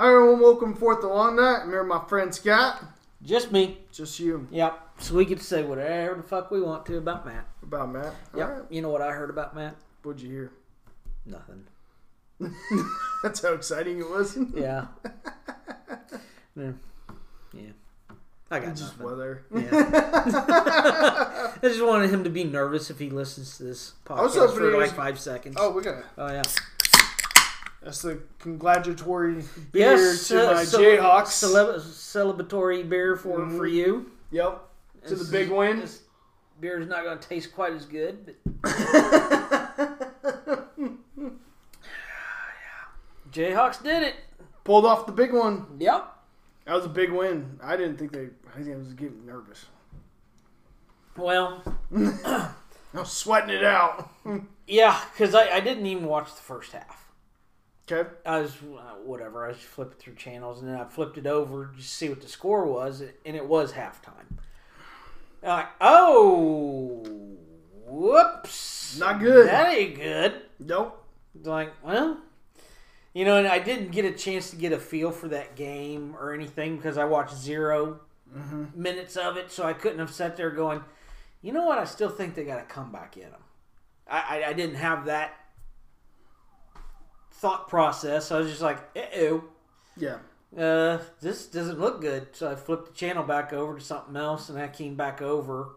Everyone, welcome forth along that. I'm here with my friend Scott. Just me. Just you. Yep. So we get to say whatever the fuck we want to about Matt. About Matt. Yep. All right. You know what I heard about Matt? What'd you hear? Nothing. That's how exciting it was. Yeah. yeah. Mm. Yeah. I got Just nothing. weather. Yeah. I just wanted him to be nervous if he listens to this podcast for like five seconds. Oh, we got it. Oh, yeah. That's the congratulatory beer Yes, to uh, my cele- Jayhawks. cele- celebratory beer for Mhm. for you. yep. To This the big win. This beer is not going to taste quite as good, but Jayhawks did it. Pulled off the big one. Yep. That was a big win. I didn't think they. I think I was getting nervous. Well, I was sweating it out. yeah, because I, I didn't even watch the first half. Okay. I was uh, whatever. I was flipping through channels, and then I flipped it over just to see what the score was, and it was halftime. I'm like, oh, whoops, Not good. That ain't good. Nope. It's like, well, you know, and I didn't get a chance to get a feel for that game or anything because I watched 0 Mm-hmm. minutes of it, so I couldn't have sat there going, you know what? I still think they got a comeback in them. I, I, I didn't have that thought process. I was just like, uh Yeah. uh, this doesn't look good. So I flipped the channel back over to something else, and I came back over,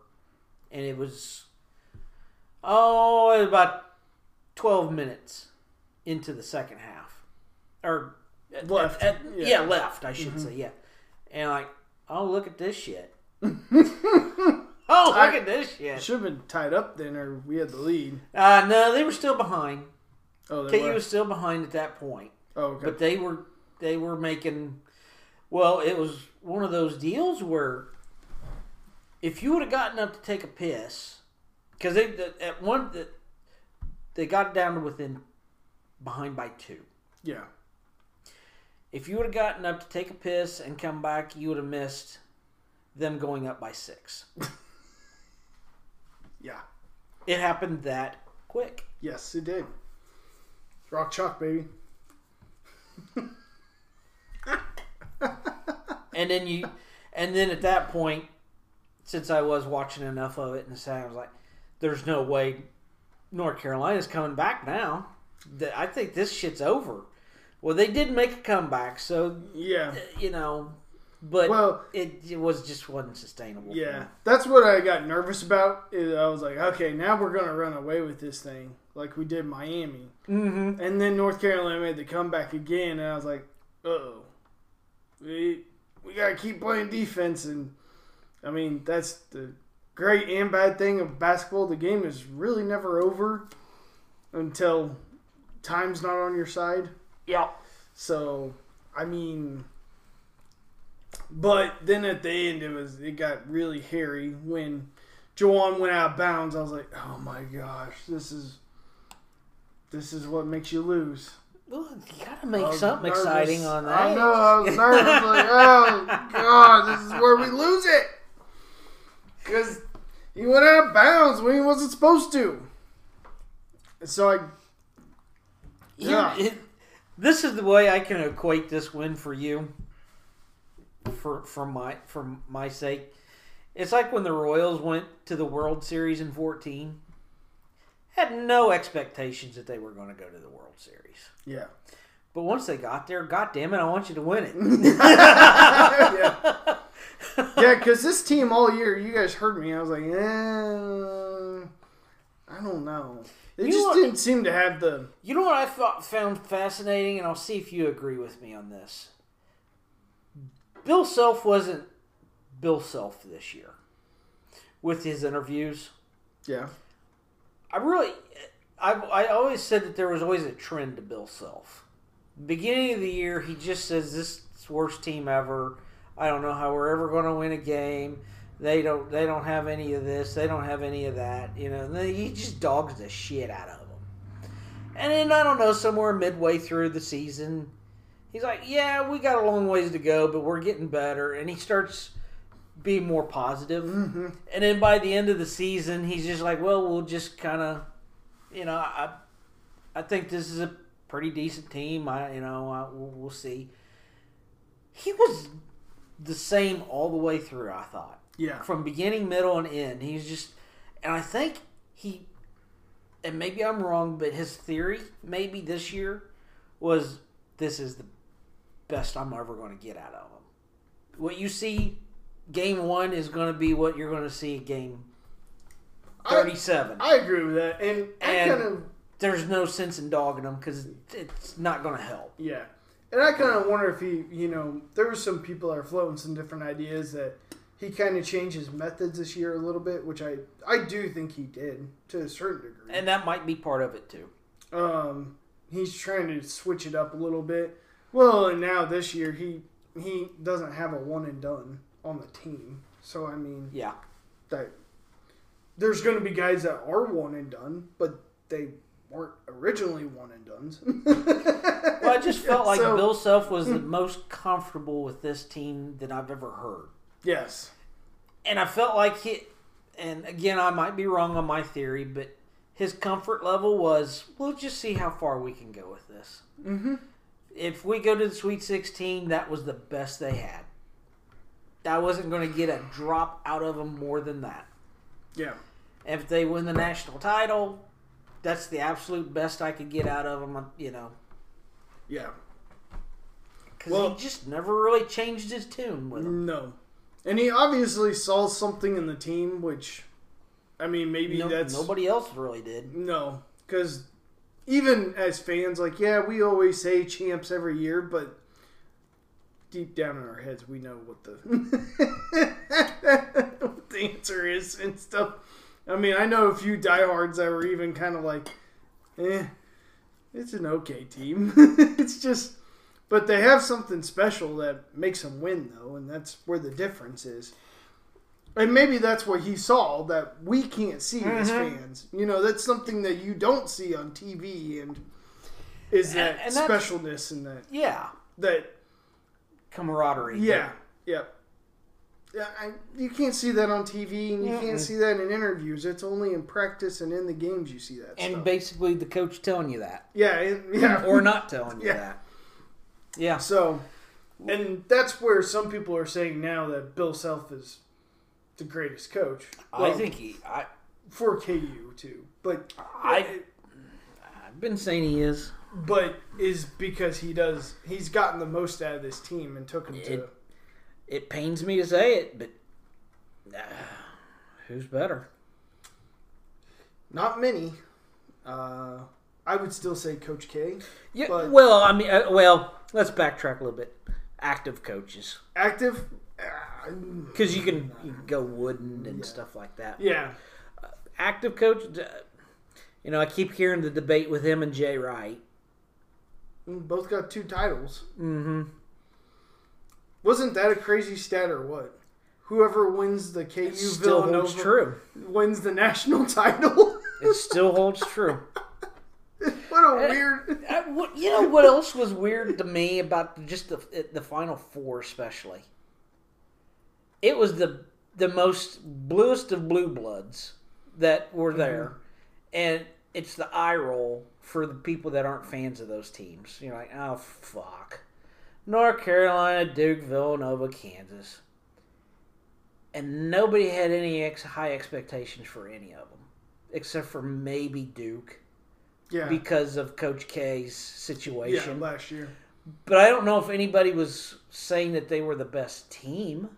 and it was oh, it was about twelve minutes into the second half, or at- Left. at- Yeah. yeah. left. I should say yeah, and like, oh, look at this shit. oh, look I- at this shit. Should have been tied up then, or we had the lead. Uh, no, they were still behind. Oh, KU were. was still behind at that point. Oh, okay. but they were they were making well it was one of those deals where if you would have gotten up to take a piss because they at one the, they got down to within behind by two yeah. if you would have gotten up to take a piss and come back you would have missed them going up by six Yeah. it happened that quick Yes, it did. Rock chalk, baby. and then you and then at that point since i was watching enough of it and so i was like there's no way north carolina's coming back now i think this shit's over well they did make a comeback so Yeah. you know but Well, it, it was just wasn't sustainable yeah. That's what I got nervous about. I was like, okay, now we're gonna run away with this thing, like we did Miami, Mhm. and then North Carolina made the comeback again, and I was like, oh, we we gotta keep playing defense, and I mean that's the great and bad thing of basketball. The game is really never over until time's not on your side. yeah So, I mean, but then at the end, it was it got really hairy when Jawan went out of bounds. I was like, oh my gosh, this is this is what makes you lose. Well, you gotta make something nervous. exciting on that I know. I was nervous. like, oh god, this is where we lose it because he went out of bounds when he wasn't supposed to. So I Yeah. it- this is the way I can equate this win for you. For for my for my sake, it's like when the Royals went to the World Series in fourteen. Had no expectations that they were going to go to the World Series, yeah. but once they got there, God damn it, I want you to win it. yeah. yeah, because this team all year, you guys heard me. I was like, eh, I don't know. They You just know- didn't seem to have the. You know what I thought found fascinating, and I'll see if you agree with me on this. Bill Self wasn't Bill Self this year with his interviews. Yeah. I really, I, I always said that there was always a trend to Bill Self. Beginning of the year, he just says this is worst team ever. I don't know how we're ever going to win a game. They don't. They don't have any of this. They don't have any of that. You know. And then he just dogs the shit out of them. And then I don't know, somewhere midway through the season, he's like, "Yeah, we got a long ways to go, but we're getting better." And he starts being more positive. Mm-hmm. And then by the end of the season, he's just like, "Well, we'll just kind of, you know, I, I think this is a pretty decent team. I, you know, I, we'll, we'll see." he was the same all the way through. I thought Yeah. from beginning, middle, and end. He's just, and I think he, and maybe I'm wrong, but his theory maybe this year was this is the best I'm ever going to get out of them. What you see game one is going to be what you're going to see game 37. I agree with that, and, I And- kind of There's no sense in dogging them because it's not going to help. yeah, and I kind of wonder if he, you know, there were some people that are floating some different ideas that he kind of changed his methods this year a little bit, which I I do think he did to a certain degree. And that might be part of it too. Um, he's trying to switch it up a little bit. Well, and now this year he he doesn't have a one and done on the team. So I mean, Yeah. that there's going to be guys that are one and done, but they weren't originally one and duns. Well, I just felt like So- Bill Self was the most comfortable with this team that I've ever heard. Yes. And I felt like he, and again, I might be wrong on my theory, but his comfort level was we'll just see how far we can go with this. Mm-hmm. If we go to the Sweet 16, that was the best they had. I wasn't going to get a drop out of them more than that. Yeah. If they win the national title, that's the absolute best I could get out of them, uh, you know. Yeah. Because Well- he just never really changed his tune with them. No. And he obviously saw something in the team, which, I mean, maybe No, that's nobody else really did. No, because even as fans, like, yeah, we always say champs every year, but deep down in our heads, we know what the what the answer is and stuff. I mean, I know a few diehards that were even kind of like, eh, it's an okay team. it's just, but they have something special that makes them win, though, and that's where the difference is. And maybe that's what he saw that we can't see as Mhm. fans. You know, that's something that you don't see on TV, and is that and that's- specialness and that Yeah, that camaraderie. yeah, yeah. Yeah, I, you can't see that on TV, and you Mm-mm. can't see that in interviews. It's only in practice and in the games you see that. and stuff. basically the coach telling you that, yeah, and- yeah, or not telling you Yeah. that. Yeah, So, and that's where some people are saying now that Bill Self is the greatest coach. I think he. I for KU too, but I- I've been saying he is. but is because he does he's gotten the most out of this team and took him to It- It pains me to say it, but uh, who's better? not many. Uh, I would still say Coach K. Yeah. But- well, I mean, uh, well, let's backtrack a little bit. Active coaches, Active, because you can you can go wooden and Yeah. stuff like that. yeah, Active coach. uh, You know, I keep hearing the debate with him and Jay Wright. both got two titles. Mm-hmm. Wasn't that a crazy stat or what? Whoever wins the KU It still Villanova holds true. wins the national title. It still holds true. what a Eh. weird. Uh, what, you know what else was weird to me about just the the final four, especially? It was the the most bluest of blue bloods that were mm-hmm. there, and it's the eye roll for the people that aren't fans of those teams. You're like, oh fuck, North Carolina, Duke, Villanova, Kansas, and nobody had any ex- high expectations for any of them, except for maybe Duke Yeah, because of Coach K's yeah, situation. last year. But I don't know if anybody was saying that they were the best team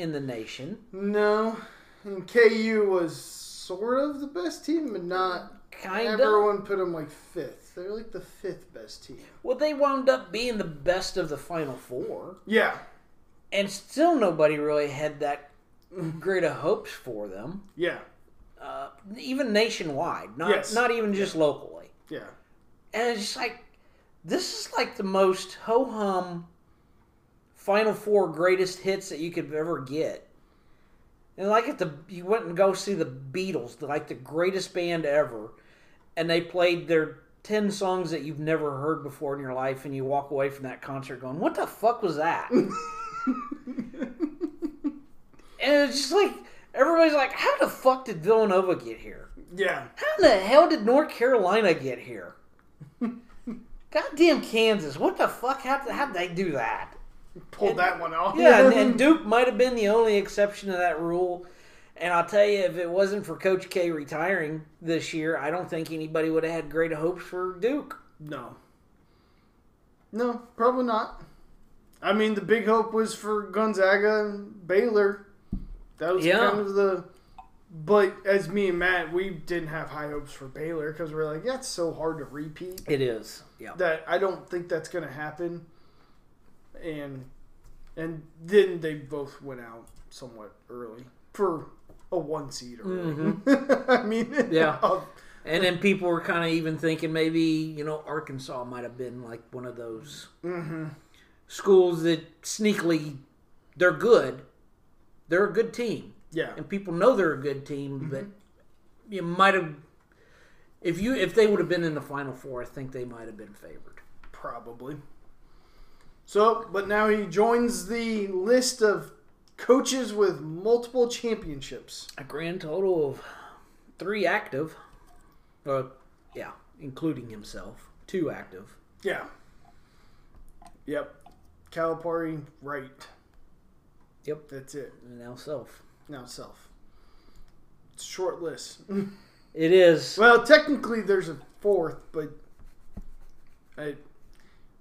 in the nation. No, and KU was sort of the best team, but not. Kind of. Everyone put them like fifth. They're like the fifth best team. Well, they wound up being the best of the Final Four, Yeah, and still nobody really had that great of hopes for them, yeah, uh, even nationwide, not Yes. not even just locally. yeah. And it's just like this is like the most ho hum Final Four greatest hits that you could ever get. And like if the you went and go see the Beatles, like the greatest band ever, and they played their ten songs that you've never heard before in your life, and you walk away from that concert going, "What the fuck was that?" and it's just like everybody's like, "How the fuck did Villanova get here?" Yeah, How in the hell did North Carolina get here? Goddamn Kansas! What the fuck? How did they do that? Pulled And- that one off. Yeah, and, and Duke might have been the only exception to that rule. And I'll tell you, if it wasn't for Coach K retiring this year, I don't think anybody would have had great hopes for Duke. no, no, probably not. I mean, the big hope was for Gonzaga and Baylor. That was Yeah. kind of the. But as me and Matt, we didn't have high hopes for Baylor because we're like, that's so hard to repeat. It is. Yeah. that I don't think that's going to happen. And and then they both went out somewhat early for a one seed early. I mean, Mm-hmm. Yeah. uh, And then people were kind of even thinking maybe, you know, Arkansas might have been like one of those schools that sneakily, they're good. They're a good team. yeah, And people know they're a good team, but you might have. If you if they would have been in the final four, I think they might have been favored. probably. So, but now he joins the list of coaches with multiple championships. A grand total of three active. Uh, yeah, including himself, two active. Yeah. Yep. Calipari, right. Yep, That's it. and now self. Now self. It's a short list. It is. Well, technically, there's a fourth, but I,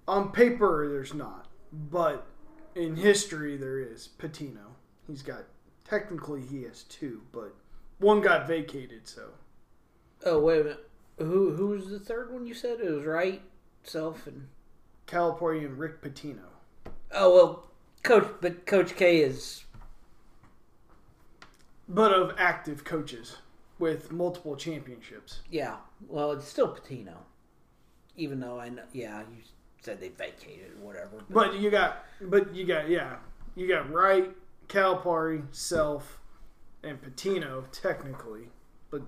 on paper, there's not. But in history, there is Pitino. He's got technically he has two, but one got vacated. So Oh wait a minute. Who who was the third one you said? It was Wright, self, and Calipari and Rick Pitino. oh well, coach. But Coach K is but of active coaches with multiple championships. yeah. Well, it's still Pitino, even though I know. Yeah, you said they vacated or whatever. But you got, but you got, yeah, you got Wright, Calipari, Self, and Pitino technically, but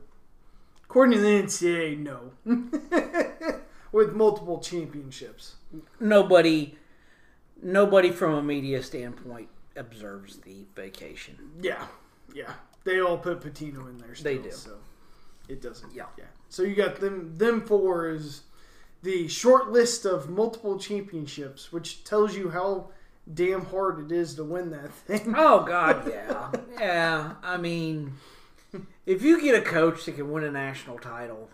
according to the NCAA, no, with multiple championships. nobody, nobody from a media standpoint observes the vacation. Yeah, yeah, they all put Pitino in there. Still, They do. So it doesn't. Yeah. yeah. So you got them. Them four is the short list of multiple championships, which tells you how damn hard it is to win that thing. Oh God, yeah, yeah. I mean, if you get a coach that can win a national title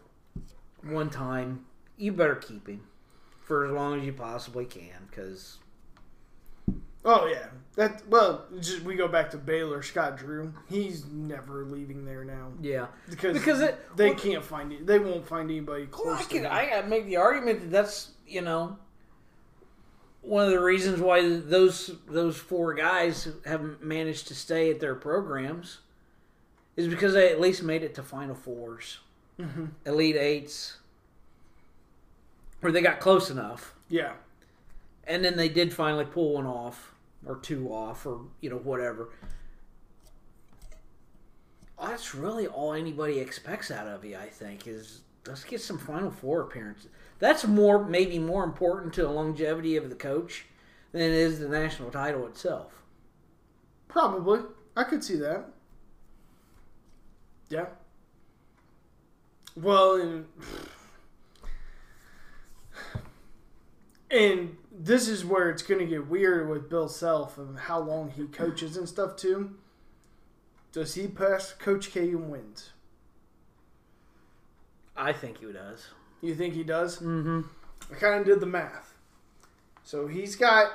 one time, you better keep him for as long as you possibly can. Because Oh yeah, that well, just we go back to Baylor. Scott Drew, he's never leaving there now yeah, because Because it- they well- can't find it. They won't find anybody well, close I to can. I make the argument that that's you know one of the reasons why those those four guys haven't managed to stay at their programs is because they at least made it to Final 4s mm-hmm. Elite Eights, or they got close enough. yeah, and then they did finally pull one off or two off or you know whatever that's really all anybody expects out of you i think is let's get some final four appearances that's more maybe more important to the longevity of the coach than it is the national title itself probably. I could see that. Yeah. Well, and and this is where it's going to get weird with Bill Self and how long he coaches and stuff too. Does he pass Coach K and wins? i think he does You think he does? mm-hmm I kind of did the math. So he's got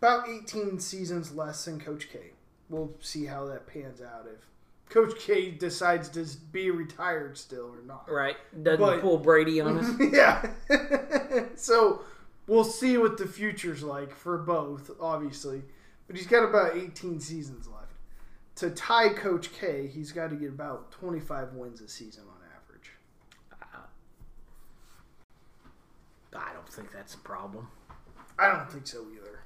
about 18 seasons less than Coach K. We'll see how that pans out if Coach K decides to be retired still or not. right doesn't But- pull brady on us yeah. so we'll see what the future's like for both, obviously. But he's got about 18 seasons left. To tie Coach K, he's got to get about 25 wins a season on average. i don't think that's a problem I don't think so either.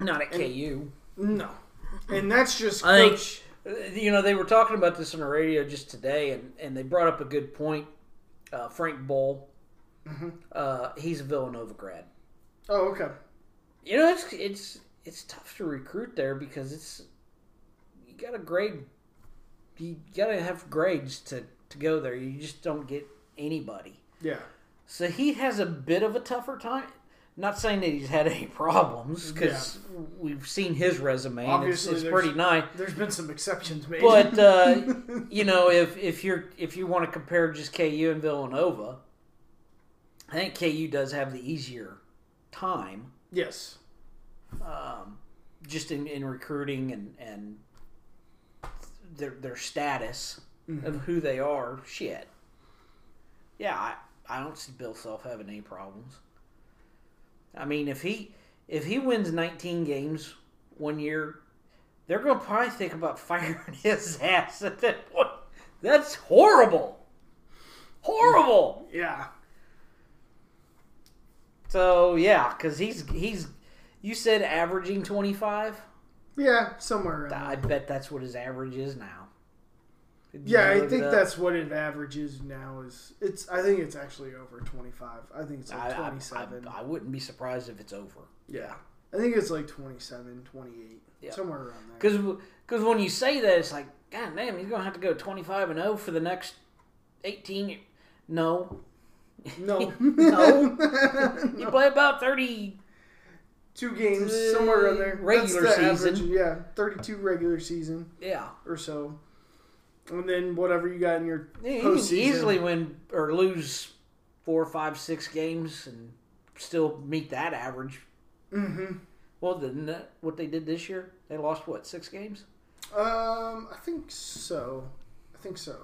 not at ku No. And that's just I think- Coach. You know, they were talking about this on the radio just today, and, and they brought up a good point. Uh, Frank Bull, uh, he's a Villanova grad. Oh, okay. You know, it's it's it's tough to recruit there because it's you got to grade, you got to have grades to to go there. You just don't get anybody. Yeah. So he has a bit of a tougher time. Not saying that he's had any problems because we've seen his resume and it's, Obviously, it's pretty nice. There's been some exceptions made. But uh, you know, if if you're if you want to compare just KU and Villanova, I think KU does have the easier time, yes. um, just in, in recruiting and and their their status of who they are. Shit, yeah, I, I don't see Bill Self having any problems. I mean, if he if he wins 19 games one year, they're going to probably think about firing his ass at that point. That's horrible. Horrible. Yeah. So yeah, because he's he's you said averaging 25. Yeah, somewhere around. I bet that's what his average is now. Did Yeah, I think that's what it averages now. Is it's? I think it's actually over twenty five. I think it's I, like I, twenty seven. I, I wouldn't be surprised if it's over. Yeah, I think it's like 27, 28, Yeah. somewhere around there. Because because when you say that, it's like, God damn, he's gonna have to go twenty five and zero for the next eighteen. No, No, No. you play about thirty. two games somewhere around there. Regular That's the season. average, yeah, thirty two regular season Yeah, or so, and then whatever you got in your you postseason. easily win or lose four, five, six games and still meet that average. hmm Well, didn't that what they did this year? They lost what six games? Um, I think so. I think so.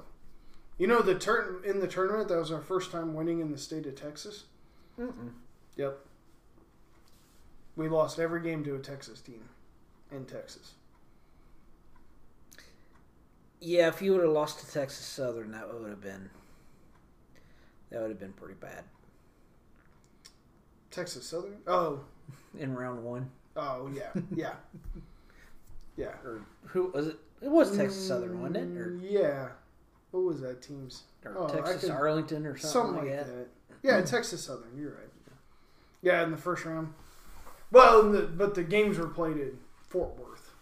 You know, the turn in the tournament that was our first time winning in the state of Texas. Mm-mm. Yep. We lost every game to a Texas team in Texas. Yeah, if you would have lost to Texas Southern, that would have been that would have been pretty bad Texas Southern? Oh, in round one. oh yeah, yeah, yeah. Or who was it? It was Texas Southern, wasn't it? Or, Mm, yeah. What was that team's? or Oh, Texas could- Arlington or something, Something like like that. that. Yeah, Texas Southern. You're right. Yeah, in the first round. Well, in the, but the games were played in Fort Worth,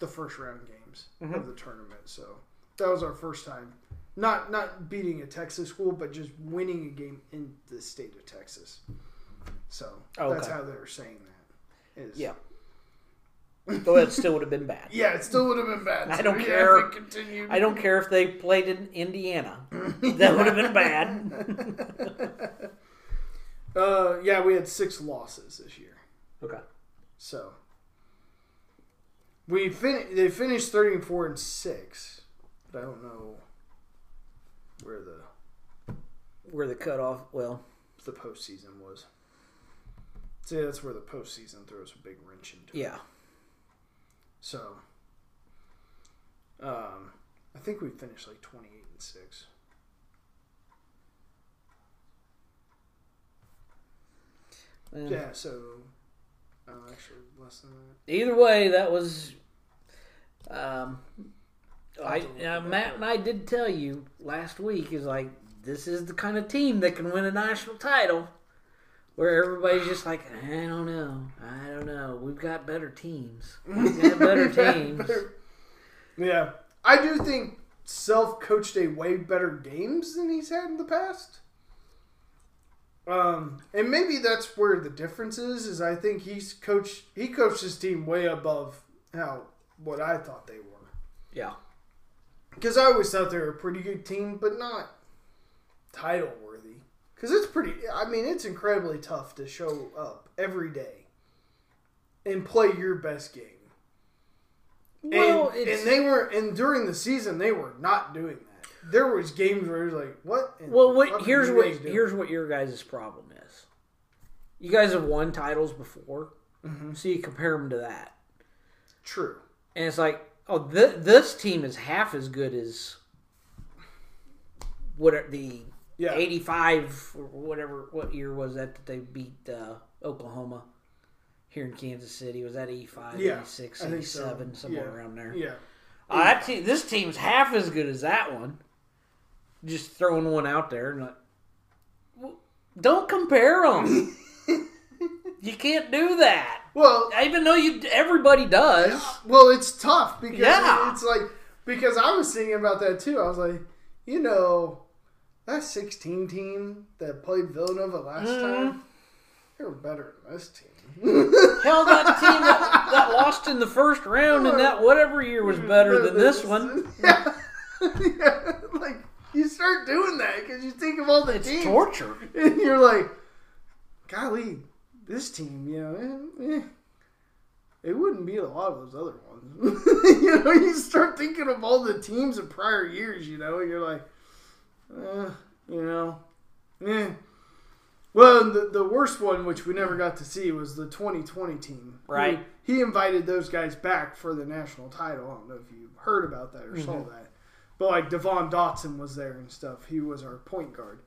the first round games Mhm. of the tournament. So that was our first time, not not beating a Texas school, but just winning a game in the state of Texas. So Oh, that's how they're saying that. Is, Yeah. Though it still would have been bad. Yeah, it still would have been bad. I don't Yeah, care. if it. I don't care if they played in Indiana. That would have been bad. uh, yeah, we had six losses this year. Okay. So we fin- they finished thirty and four and six, but I don't know where the Where the cutoff? Well, the postseason was. See, that's where the postseason throws a big wrench into. it. So, um, I think we finished like twenty eight and six. Eh. Yeah. So, uh, actually, less than that. Either way, that was. Um, I have to look uh. Matt and I did tell you last week is like this is the kind of team that can win a national title, where everybody's just like I don't know, I don't know. We've got better teams. We've got better teams. Yeah, I do think Self coached a way better games than he's had in the past. Um, and maybe that's where the difference is. Is I think he's coached he coached his team way above how what I thought they were. Yeah. Because I always thought they were a pretty good team, but not title. Because it's pretty. I mean, it's incredibly tough to show up every day and play your best game. Well, and, it's, and they were and during the season they were not doing that. There was games where it was like, what? well, what, here's what here's what your guys' problem is. You guys have won titles before, Mhm. so you compare them to that. true. And it's like, oh, th- this team is half as good as what are the Yeah, 85 or whatever, what year was that that they beat uh, Oklahoma here in Kansas City? Was that 85, Yeah, 86, I think so. 87, somewhere Yeah. around there? yeah, Uh, that team, this team's half as good as that one. Just throwing one out there. And like, well, don't compare them. you can't do that. Well, I Even though you, everybody does. well, it's tough because Yeah. it's like because I was thinking about that too. I was like, you know, that 16 team that played Villanova last Mhm. time, they were better than this team. Hell, that team that, that lost in the first round in that whatever year was better than this one. Yeah. yeah. Like, you start doing that because you think of all the It's teams. torture. And you're like, golly, this team, you know, eh, eh, it wouldn't beat a lot of those other ones. you know, you start thinking of all the teams of prior years, you know, and you're like, uh, you know, eh. Well, the, the worst one, which we never got to see, was the 2020 team. Right. He, he invited those guys back for the national title. I don't know if you heard about that or saw Mhm. that. But, like, Devon Dotson was there and stuff. He was our point guard.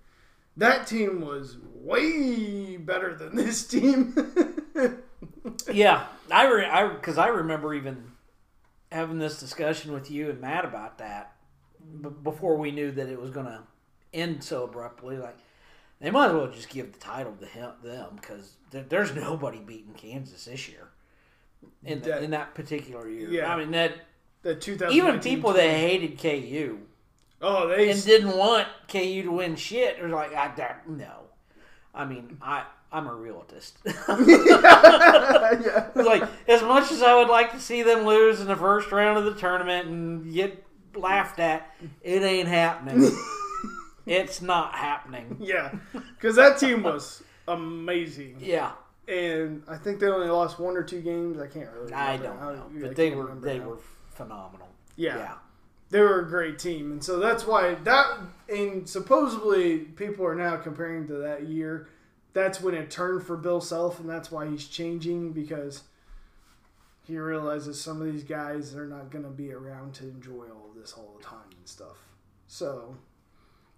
That team was way better than this team. Yeah, I re- I because I remember even having this discussion with you and Matt about that b- before we knew that it was going to end so abruptly. Like they might as well just give the title to him, them because there, there's nobody beating Kansas this year in the, That- in that particular year. Yeah. I mean that the 2000 even people that hated KU oh they and didn't want KU to win shit are like, I that, no. I mean, I I'm a realist. yeah. It's like as much as I would like to see them lose in the first round of the tournament and get laughed at, it ain't happening. it's not happening. yeah, because that team was amazing, Yeah, and I think they only lost one or two games. I can't really. I don't know, but they were they were phenomenal. Yeah. yeah. they were a great team, and so that's why that. And supposedly, people are now comparing to that year. That's when it turned for Bill Self, and that's why he's changing because he realizes some of these guys are not going to be around to enjoy all this all the time and stuff. So,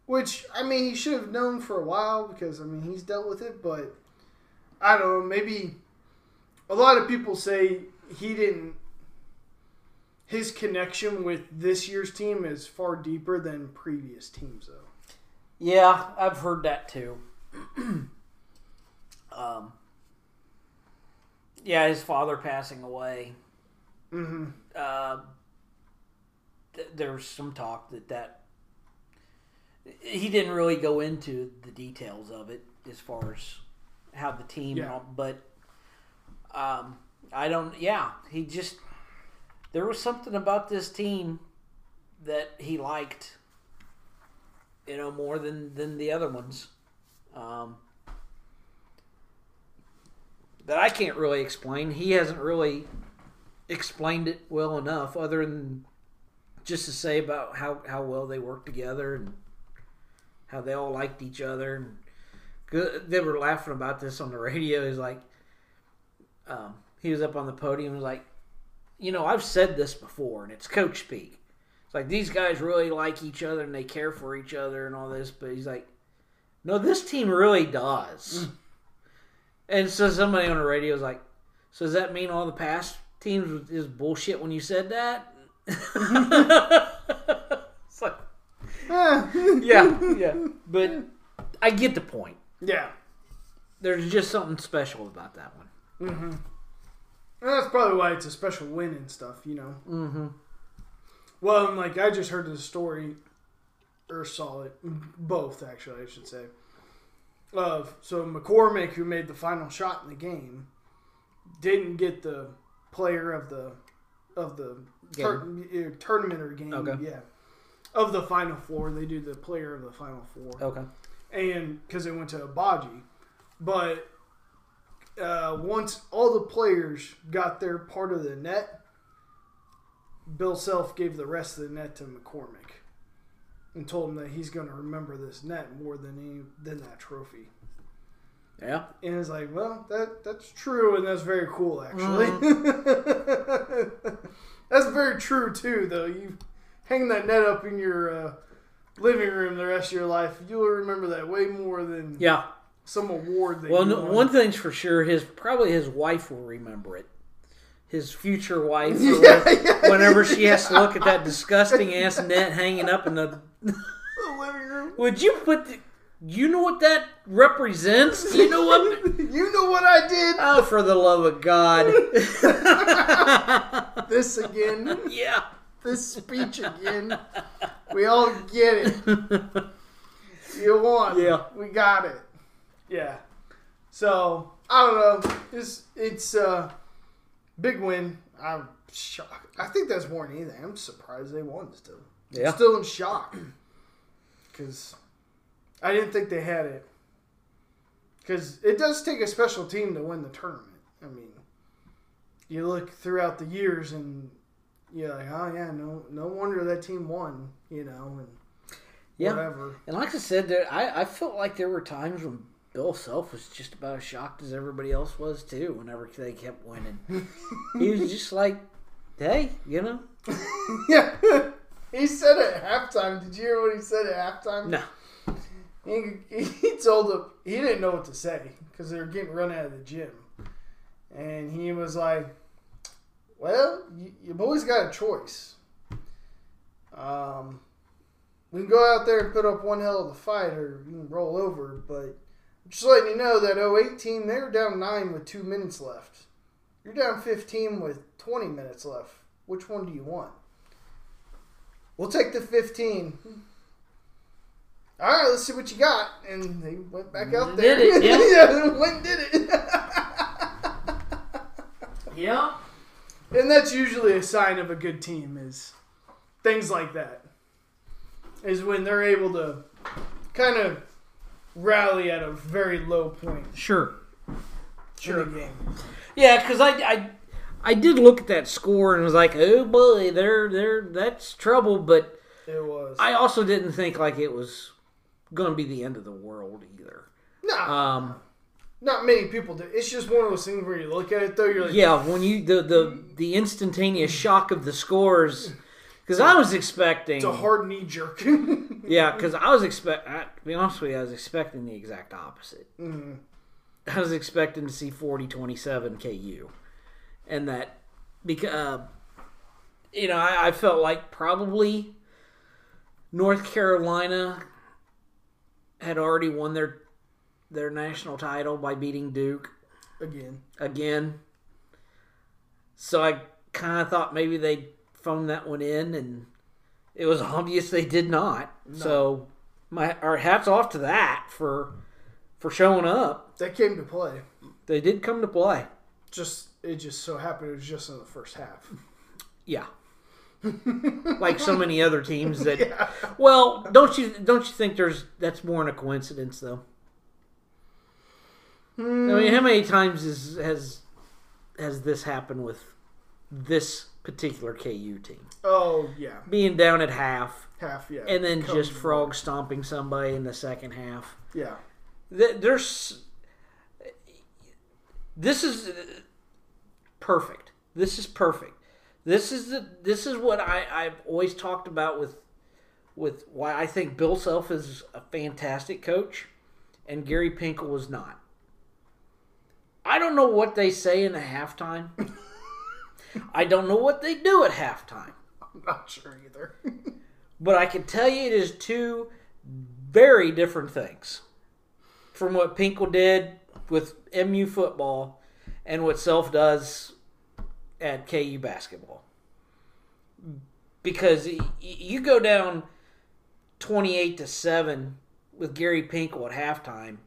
which I mean, he should have known for a while because I mean he's dealt with it, but I don't know. Maybe a lot of people say he didn't his connection with this year's team is far deeper than previous teams, though. Yeah, I've heard that too. um, yeah, his father passing away. Mm-hmm. Uh, th- there was some talk that that he didn't really go into the details of it as far as how the team, Yeah. all, but um, I don't. Yeah, he just there was something about this team that he liked, you know, more than than the other ones. Um, that I can't really explain. He hasn't really explained it well enough, other than just to say about how, how well they work together and how they all liked each other. And good, they were laughing about this on the radio. He's like, um, he was up on the podium. and was like, you know, I've said this before, and it's coach speak. It's like these guys really like each other and they care for each other and all this, but he's like, no, this team really does. And so somebody on the radio was like, so does that mean all the past teams is bullshit when you said that? yeah, yeah. But I get the point. yeah. There's just something special about that one. Mm-hmm. And that's probably why it's a special win and stuff, you know. Mm-hmm. Well, and like I just heard the story, or saw it, both actually, I should say. Of so McCormack, who made the final shot in the game, didn't get the player of the of the tur- tournament or game. Okay. Yeah, of the final four, they do the player of the final four. Okay. and because it went to Agbaji. But uh, once all the players got their part of the net, Bill Self gave the rest of the net to McCormack and told him that he's going to remember this net more than any than that trophy. Yeah. And it's like, well, that that's true, and that's very cool, actually. that's very true too, though. You hang that net up in your uh, living room the rest of your life, you'll remember that way more than Yeah. some award that Well, you no, won. one thing's for sure, his probably his wife will remember it. His future wife, Yeah, whatever, yeah, whenever she has to look at that disgusting ass net hanging up in the. the living room. Would you put? The, you know what that represents? You know what? you know what I did? Oh, for the love of God! This again. yeah. This speech again. We all get it. You won. Yeah. We got it. Yeah. So, I don't know. It's it's uh big win. I'm shocked. I think that's more than anything. I'm surprised they won still. Yeah. Still in shock because I didn't think they had it. Because it does take a special team to win the tournament. I mean, you look throughout the years and you're like, oh yeah, no, no wonder that team won. You know, and Yeah. whatever. And like I said, there I, I felt like there were times when Bill Self was just about as shocked as everybody else was too. Whenever they kept winning, he was just like, "Hey, you know, yeah. he said at halftime. Did you hear what he said at halftime? no, He, he told him he didn't know what to say because they were getting run out of the gym, and he was like, "Well, you, you boys got a choice. Um, we can go out there and put up one hell of a fight, or you can roll over. But just letting you know that 08 team they were down nine with two minutes left. You're down 15 with 20 minutes left. Which one do you want?" We'll take the 15 all right, let's see what you got. And they went back out there. Did it, yeah. yeah, went and did it. yeah, and that's usually a sign of a good team is things like that. Is when they're able to kind of rally at a very low point sure, Sure. game. yeah." Because I, I I did look at that score and was like, "Oh boy, they're they're that's trouble." But It was. I also didn't think like it was going to be the end of the world either. nah, Um, not many people do. It's just one of those things where you look at it though, you're like, Yeah, when you the the the instantaneous shock of the scores, because I was expecting. it's a hard knee jerk. yeah, because I was expect. I- To be honest with you, I was expecting the exact opposite. Mhm. I was expecting to see 40-27 KU, and that because uh, you know I, I felt like probably North Carolina had already won their their national title by beating Duke Again, again. So I kind of thought maybe they'd phone that one in, and it was obvious they did not. So my our hats off to that for for showing up. They came to play. They did come to play. Just it just so happened it was just in the first half. Yeah. like so many other teams that Yeah. well don't you don't you think there's that's more than a coincidence though i mean how hmm. many times is, has has this happened with this particular ku team Oh yeah, being down at half half yeah, and then just frog stomping somebody in the second half. Yeah, There's this is uh, perfect. This is perfect. This is the this is what I I've always talked about with with why I think Bill Self is a fantastic coach and Gary Pinkel was not. I don't know what they say in the halftime. I don't know what they do at halftime. I'm not sure either. But I can tell you it is two very different things from what Pinkel did with MU football and what Self does at KU basketball. Because you go down 28 to 7 with Gary Pinkel at halftime,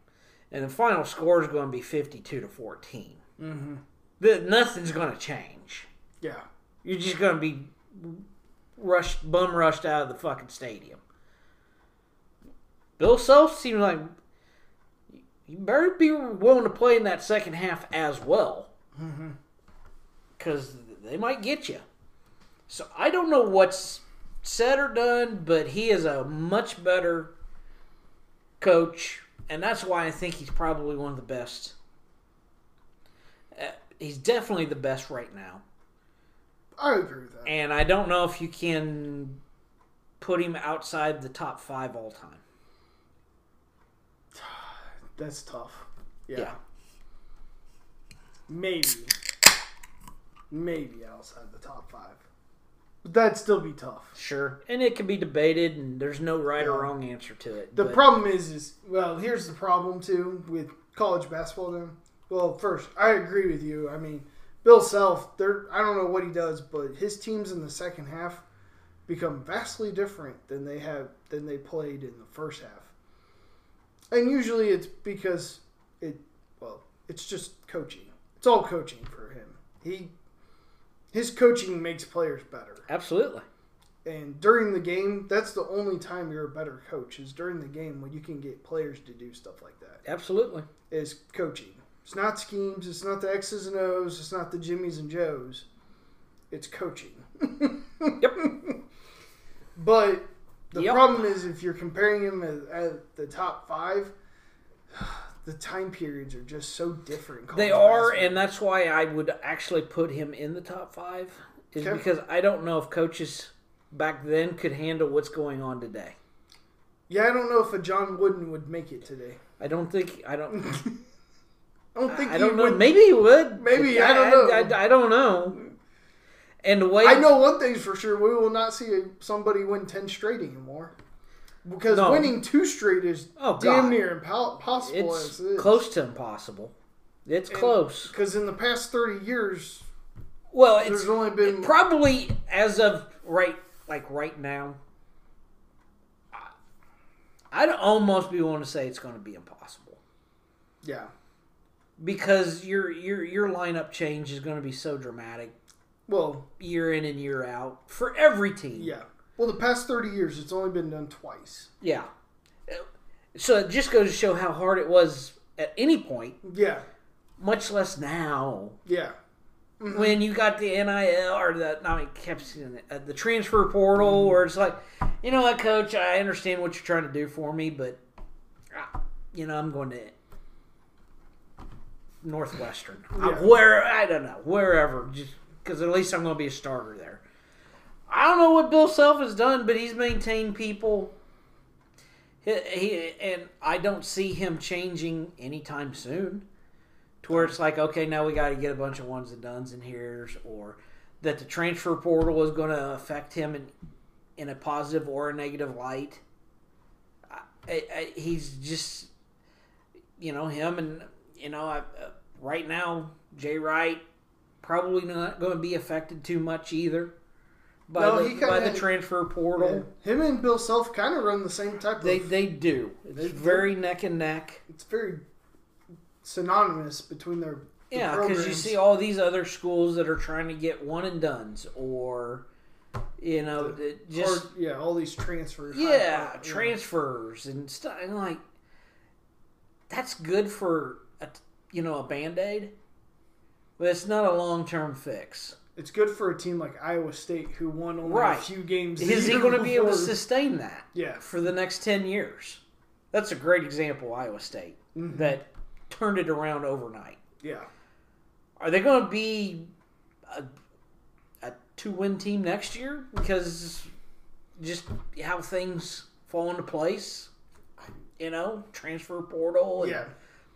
and the final score is going to be 52 to 14. mm-hmm. The, nothing's going to change. Yeah, You're just going to be rushed, bum rushed out of the fucking stadium. Bill Self seems like you better be willing to play in that second half as well, because they might get you. So I don't know what's said or done, but he is a much better coach, and that's why I think he's probably one of the best. Uh, he's definitely the best right now. I agree with that. And I don't know if you can put him outside the top five all time. That's tough. Yeah. Yeah. Maybe. Maybe outside the top five. But that'd still be tough. Sure. And it can be debated, and there's no right or wrong answer to it. The but- problem is, is well, here's the problem too with college basketball. Then, well, first, I agree with you. I mean, Bill Self, there. I don't know what he does, but his teams in the second half become vastly different than they have than they played in the first half. And usually, it's because it. Well, It's just coaching. It's all coaching for him. He his coaching makes players better. Absolutely. And during the game, that's the only time you're a better coach is during the game when you can get players to do stuff like that. Absolutely. Is coaching. It's not schemes. It's not the X's and O's. It's not the Jimmys and Joes. It's coaching. Yep. But the Yep. problem is if you're comparing him at, at the top five, the time periods are just so different. They are, and that's why I would actually put him in the top five. Is Okay. because I don't know if coaches back then could handle what's going on today. yeah, I don't know if a John Wooden would make it today. I don't think I don't. I don't think I he don't know. would. Maybe he would. Maybe, I don't know. I, I don't know. And the way I know one thing's for sure: we will not see a, somebody win ten straight anymore. Because No. winning two straight is Oh, damn God. near impossible it's as it is. close to impossible. It's close. Because in the past thirty years, Well, it's there's only been probably as of right, like right now. I- I'd almost be willing to say it's going to be impossible yeah. because your your your lineup change is going to be so dramatic Well, year in and year out for every team. yeah. Well, the past thirty years, it's only been done twice. Yeah. So it just goes to show how hard it was at any point, Yeah. much less now. Yeah. When you got the NIL or the no, I kept it, uh, the transfer portal, where it's like, you know what, coach, I understand what you're trying to do for me, but uh, you know I'm going to Northwestern, Yeah. where I don't know, wherever, just because at least I'm going to be a starter there. I don't know what Bill Self has done, but he's maintained people. He, he and I don't see him changing anytime soon. To where it's like, okay, now we got to get a bunch of ones and dones in here, or that the transfer portal is going to affect him in in a positive or a negative light. I, I, he's just, you know, him and you know, I, uh, right now Jay Wright probably not going to be affected too much either by No, the he by the transfer portal. Yeah. Him and Bill Self kind of run the same type They of. they do. It's They very neck and neck. it's very synonymous between their. the Yeah, because you see all these other schools that are trying to get one and dones, or you know, The just Or, yeah, all these transfers. yeah, high- transfers and stuff. And like, that's good for a you know a band aid, but it's not a long term fix. It's good for a team like Iowa State who won only Right. a few games. Is he going to be able to sustain that Yeah. for the next ten years? That's a great example, Iowa State, Mhm. that turned it around overnight. Yeah. Are they going to be a, a two win team next year? Because just how things fall into place, you know, transfer portal, and Yeah.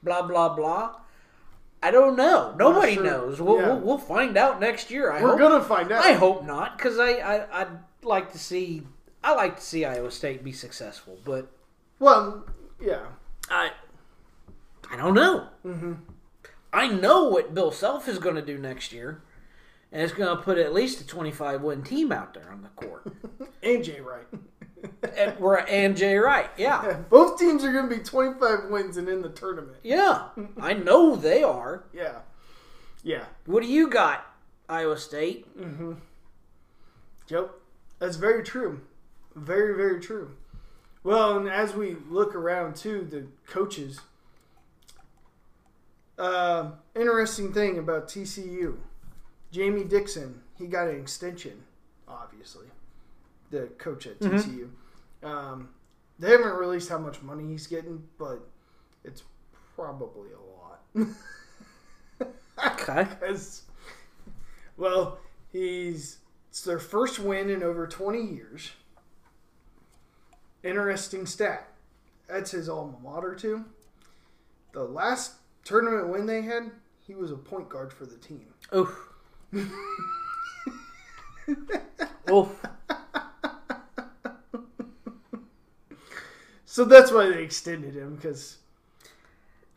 blah blah blah. I don't know. Nobody sure. knows. We'll, Yeah. we'll we'll find out next year. I We're hope. gonna find out. I hope not, because I, I I'd like to see. I like to see Iowa State be successful, but Well, yeah. I I don't know. Mm-hmm. I know what Bill Self is going to do next year, and it's going to put at least a 25 win team out there on the court. AJ Wright. And, we're- and Jay Wright, yeah. Both teams are going to be 25 wins and in the tournament. Yeah, I know they are. Yeah. Yeah. What do you got, Iowa State? Mm-hmm. Yep. That's very true. Very, very true. Well, and as we look around too, the coaches. Uh, interesting thing about TCU, Jamie Dixon, he got an extension, obviously. The coach at TCU. Um, they haven't released how much money he's getting, but it's probably a lot. Okay. Because, well, he's it's their first win in over 20 years. Interesting stat. That's his alma mater too. The last tournament win they had, he was a point guard for the team. Oof. Oof. So that's why they extended him because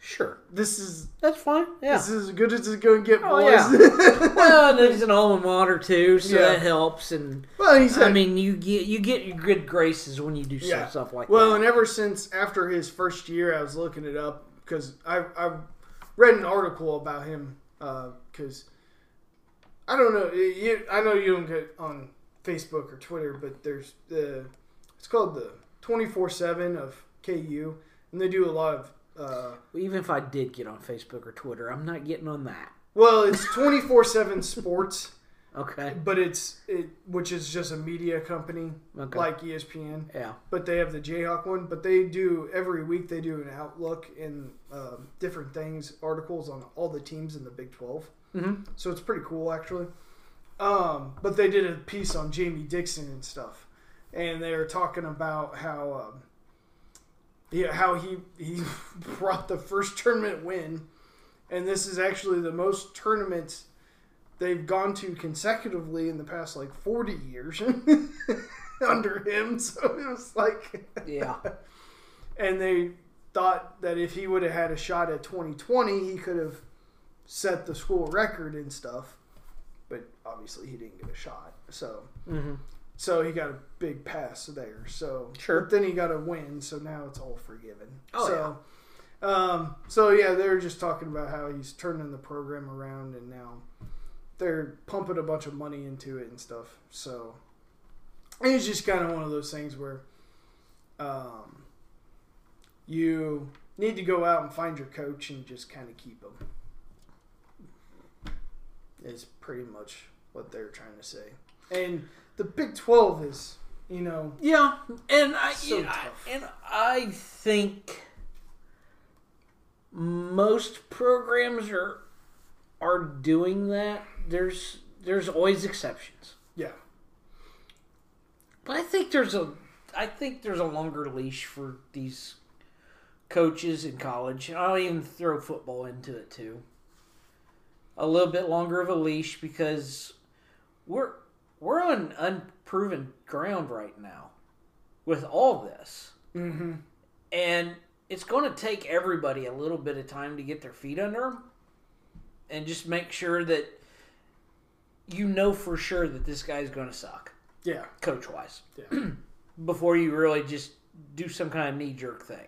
Sure. this is That's fine. Yeah. this is as good as it's going to get, Oh, boys. well, and he's an alma mater too, so Yeah. that helps. And well, he said, I mean, you get you get your good graces when you do Yeah. stuff like that. Well, that. and ever since after his first year, I was looking it up because I, I read an article about him uh, because I don't know. You, I know you don't get on Facebook or Twitter, but there's the it's called the twenty four seven of KU, and they do a lot of. Uh, Even if I did get on Facebook or Twitter, I'm not getting on that. well, it's twenty four seven sports, Okay. but it's it which is just a media company Okay. like ESPN. yeah. but they have the Jayhawk one. But they do every week. They do an outlook and um, different things, articles on all the teams in the Big 12 Mm-hmm. So it's pretty cool, actually. Um, but they did a piece on Jamie Dixon and stuff, and they were talking about how, um, yeah, how he he brought the first tournament win, and this is actually the most tournaments they've gone to consecutively in the past like forty years under him. So it was like, Yeah. and they thought that if he would have had a shot at 2020, he could have set the school record and stuff. But obviously, he didn't get a shot. So, Mm-hmm. So he got a big pass there. So, Sure. But then he got a win. So now it's all forgiven. Oh, so, um, so yeah, they were just talking about how he's turning the program around, and now they're pumping a bunch of money into it and stuff. So it's just kind of one of those things where um, you need to go out and find your coach and just kind of keep him. Is pretty much what they're trying to say. And the Big Twelve is, you know, Yeah, and I, So know, I- and I think most programs are are doing that. There's there's always exceptions, yeah, but I think there's a I think there's a longer leash for these coaches in college. I'll even throw football into it too. A little bit longer of a leash because we're we're on unproven ground right now with all this. mm-hmm. And it's going to take everybody a little bit of time to get their feet under them and just make sure that you know for sure that this guy's going to suck, yeah, coach wise, yeah, before you really just do some kind of knee jerk thing.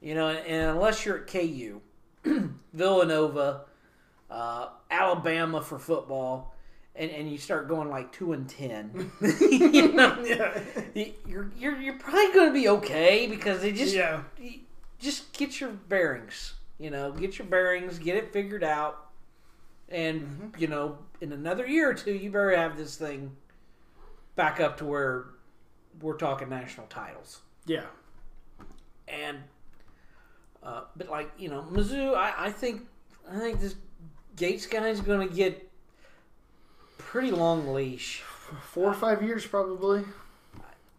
You know, and unless you're at KU, Villanova, uh, Alabama for football, and, and you start going like two and ten, you know, yeah, you're you're you're probably going to be okay because they just yeah. just get your bearings. You know, get your bearings, get it figured out, and Mm-hmm. you know, in another year or two, you better have this thing back up to where we're talking national titles. yeah. And, uh, but like you know, Mizzou, I, I think I think this Gates guy is going to get pretty long leash. Four or five years probably,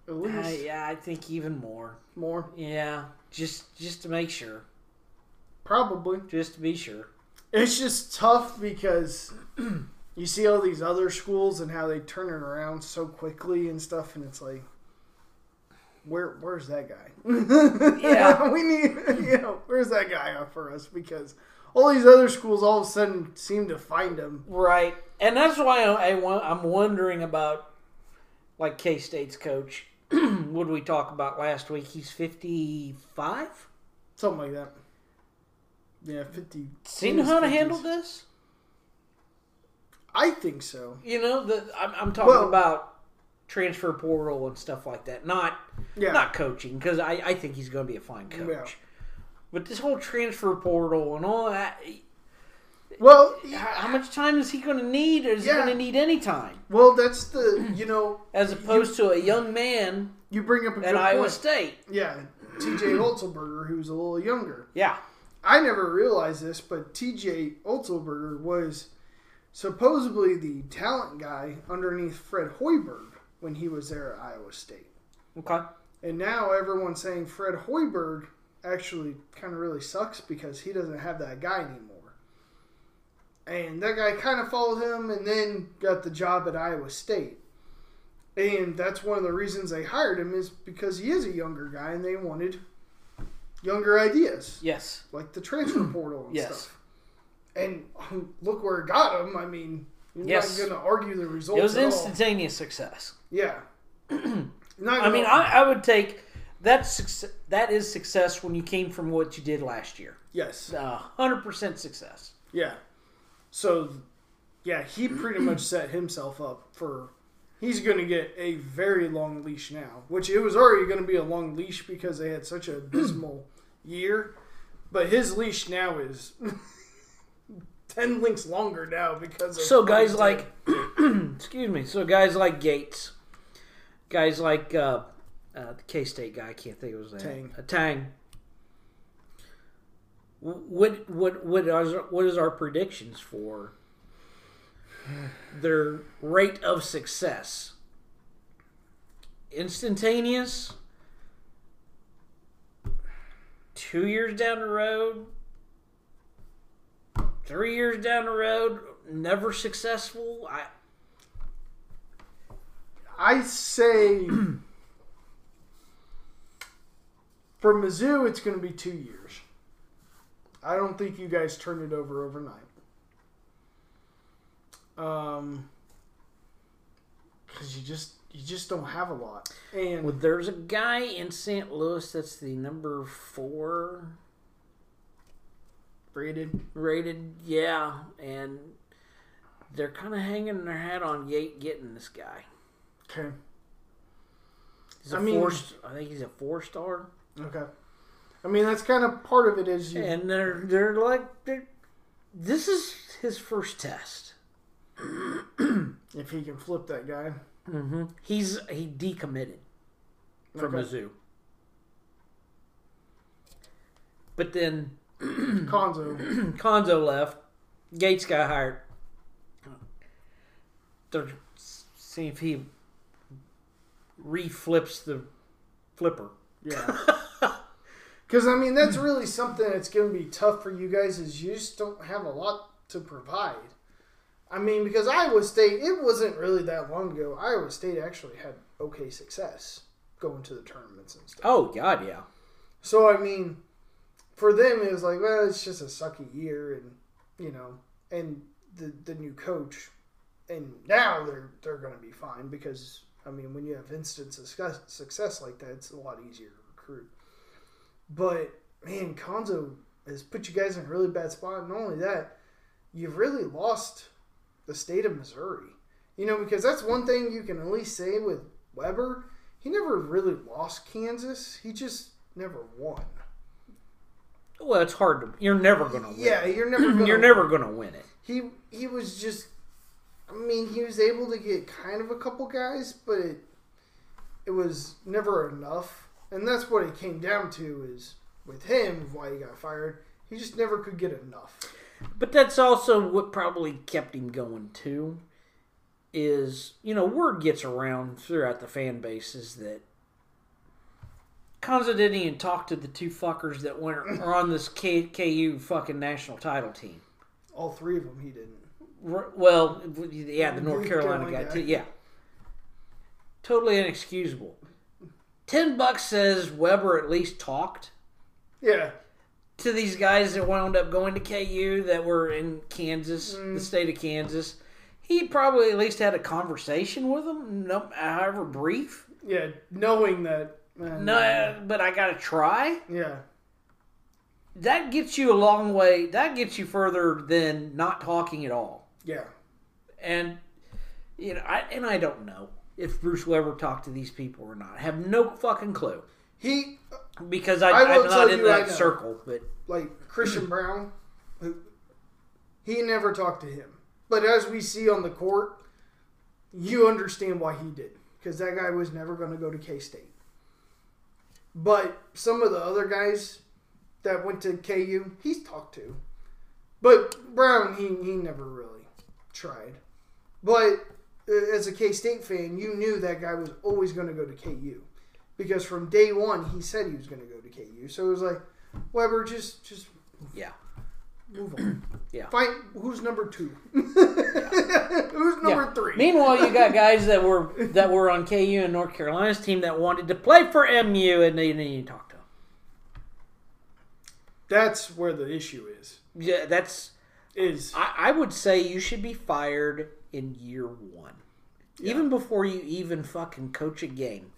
at least Uh, yeah, I think even more. more, Yeah, just just to make sure, probably. just to be sure. It's just tough because you see all these other schools and how they turn it around so quickly and stuff, and it's like, where where's that guy? Yeah. we need you know where's that guy for us because all these other schools all of a sudden seem to find him. Right, and that's why I, I, I'm wondering about like K State's coach. what did we talk about last week? He's 55. Something like that. Yeah, fifty. Does he know how to 50s. handle this? I think so. You know, the I'm, I'm talking Well- about transfer portal and stuff like that. Not Yeah. not coaching because I, I think he's going to be a fine coach. Yeah. But this whole transfer portal and all that, well, how, how much time is he going to need? Or is Yeah. he going to need any time? well, that's the you know As opposed to a young man you bring up a at good Iowa point. State. Yeah, T.J. Otzelberger, who's a little younger. Yeah. I never realized this, but T.J. Otzelberger was supposedly the talent guy underneath Fred Hoiberg when he was there at Iowa State. Okay. And now everyone's saying Fred Hoiberg actually kind of really sucks because he doesn't have that guy anymore. And that guy kind of followed him and then got the job at Iowa State. And that's one of the reasons they hired him is because he is a younger guy and they wanted younger ideas Yes. like the transfer portal and Yes. stuff. And look where it got him. I mean, you're Yes. not going to argue the results. It was instantaneous success. Yeah. not I mean, I, I would take that's success, that is success when you came from what you did last year. Yes. hundred percent success. Yeah. So, yeah, he pretty much set himself up for. He's going to get a very long leash now, which it was already going to be a long leash because they had such a dismal year. But his leash now is 10 links longer now because of. So guys like, excuse me. So guys like Gates, guys like uh, uh, the K State guy. I can't think of his name. Tang. Uh, Tang. What what what is what is our predictions for their rate of success? Instantaneous. Two years down the road. Three years down the road, never successful. I I say. For Mizzou, it's going to be two years. I don't think you guys turn it over overnight. Um, because you just you just don't have a lot. And Well, there's a guy in St. Louis that's the number four rated, rated. Yeah, and they're kind of hanging their hat on Yate getting this guy. okay, He's a I mean- four. I think he's a four star, okay. I mean, that's kind of part of it. Is you and they're they're like they're, this is his first test. if he can flip that guy. Mm-hmm. He's he decommitted from Okay. Mizzou, but then Cuonzo, Cuonzo left. Gates got hired. They're seeing if he reflips the flipper. yeah. Because I mean, that's hmm. really something that's going to be tough for you guys. Is you just don't have a lot to provide. I mean, because Iowa State, it wasn't really that long ago. Iowa State actually had okay success going to the tournaments and stuff. Oh God, yeah. So I mean, for them it was like, well, it's just a sucky year, and you know, and the the new coach, and now they're they're going to be fine because I mean, when you have instant success success like that, it's a lot easier to recruit. But man, Cuonzo has put you guys in a really bad spot. And not only that, you've really lost the state of Missouri. You know, because that's one thing you can at least say with Weber. He never really lost Kansas. He just never won. Well, it's hard to. You're never gonna win. Yeah, you're never. Gonna you're never gonna win it. He he was just. I mean, he was able to get kind of a couple guys, but it it was never enough, and that's what it came down to. Is with him why he got fired. He just never could get enough. But that's also what probably kept him going too. Is you know word gets around throughout the fan bases that Cuonzo didn't even talk to the two fuckers that went are on this K, KU fucking national title team. All three of them, he didn't. R- Well, yeah, the North North Carolina, Carolina guy, guy. too. Yeah, totally inexcusable. Ten bucks says Weber at least talked Yeah, to these guys that wound up going to KU that were in Kansas, Mm. the state of Kansas. He probably at least had a conversation with them, no, however brief. yeah, knowing that. man, No, but I got to try. Yeah, That gets you a long way. That gets you further than not talking at all. yeah, And you know, I and I don't know if Bruce Weber talked to these people or not. I have no fucking clue he because I, I I'm not in that know. circle. But like Christian Braun, who he never talked to him. But as we see on the court, you understand why he did because that guy was never going to go to K State. But some of the other guys that went to KU, he's talked to. But Braun, he, he never really tried. But as a K State fan, you knew that guy was always going to go to KU because from day one he said he was going to go to KU. So it was like, Weber, just just yeah, move on. Yeah. Find who's number two. who's number Yeah. three? Meanwhile, you got guys that were that were on KU and North Carolina's team that wanted to play for MU, and they didn't even talk to them. That's where the issue is. Yeah, that's. Is I, I would say you should be fired in year one, even before you even fucking coach a game.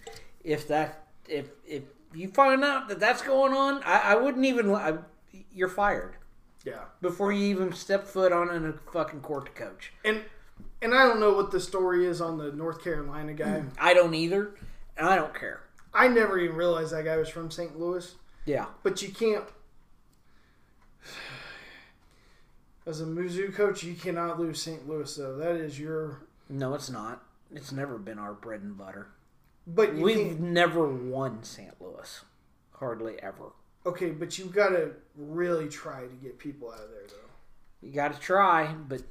If that if if you find out that that's going on, I, I wouldn't even. I, you're fired Yeah. before you even step foot on in a fucking court to coach. And and I don't know what the story is on the North Carolina guy. I don't either, and I don't care. I never even realized that guy was from St. Louis. Yeah, But you can't. As a Mizzou coach, you cannot lose St. Louis, though. That is your. no, it's not. It's never been our bread and butter. But you We've can't. never won St. Louis, hardly ever. Okay, but you've got to really try to get people out of there, though. You got to try, but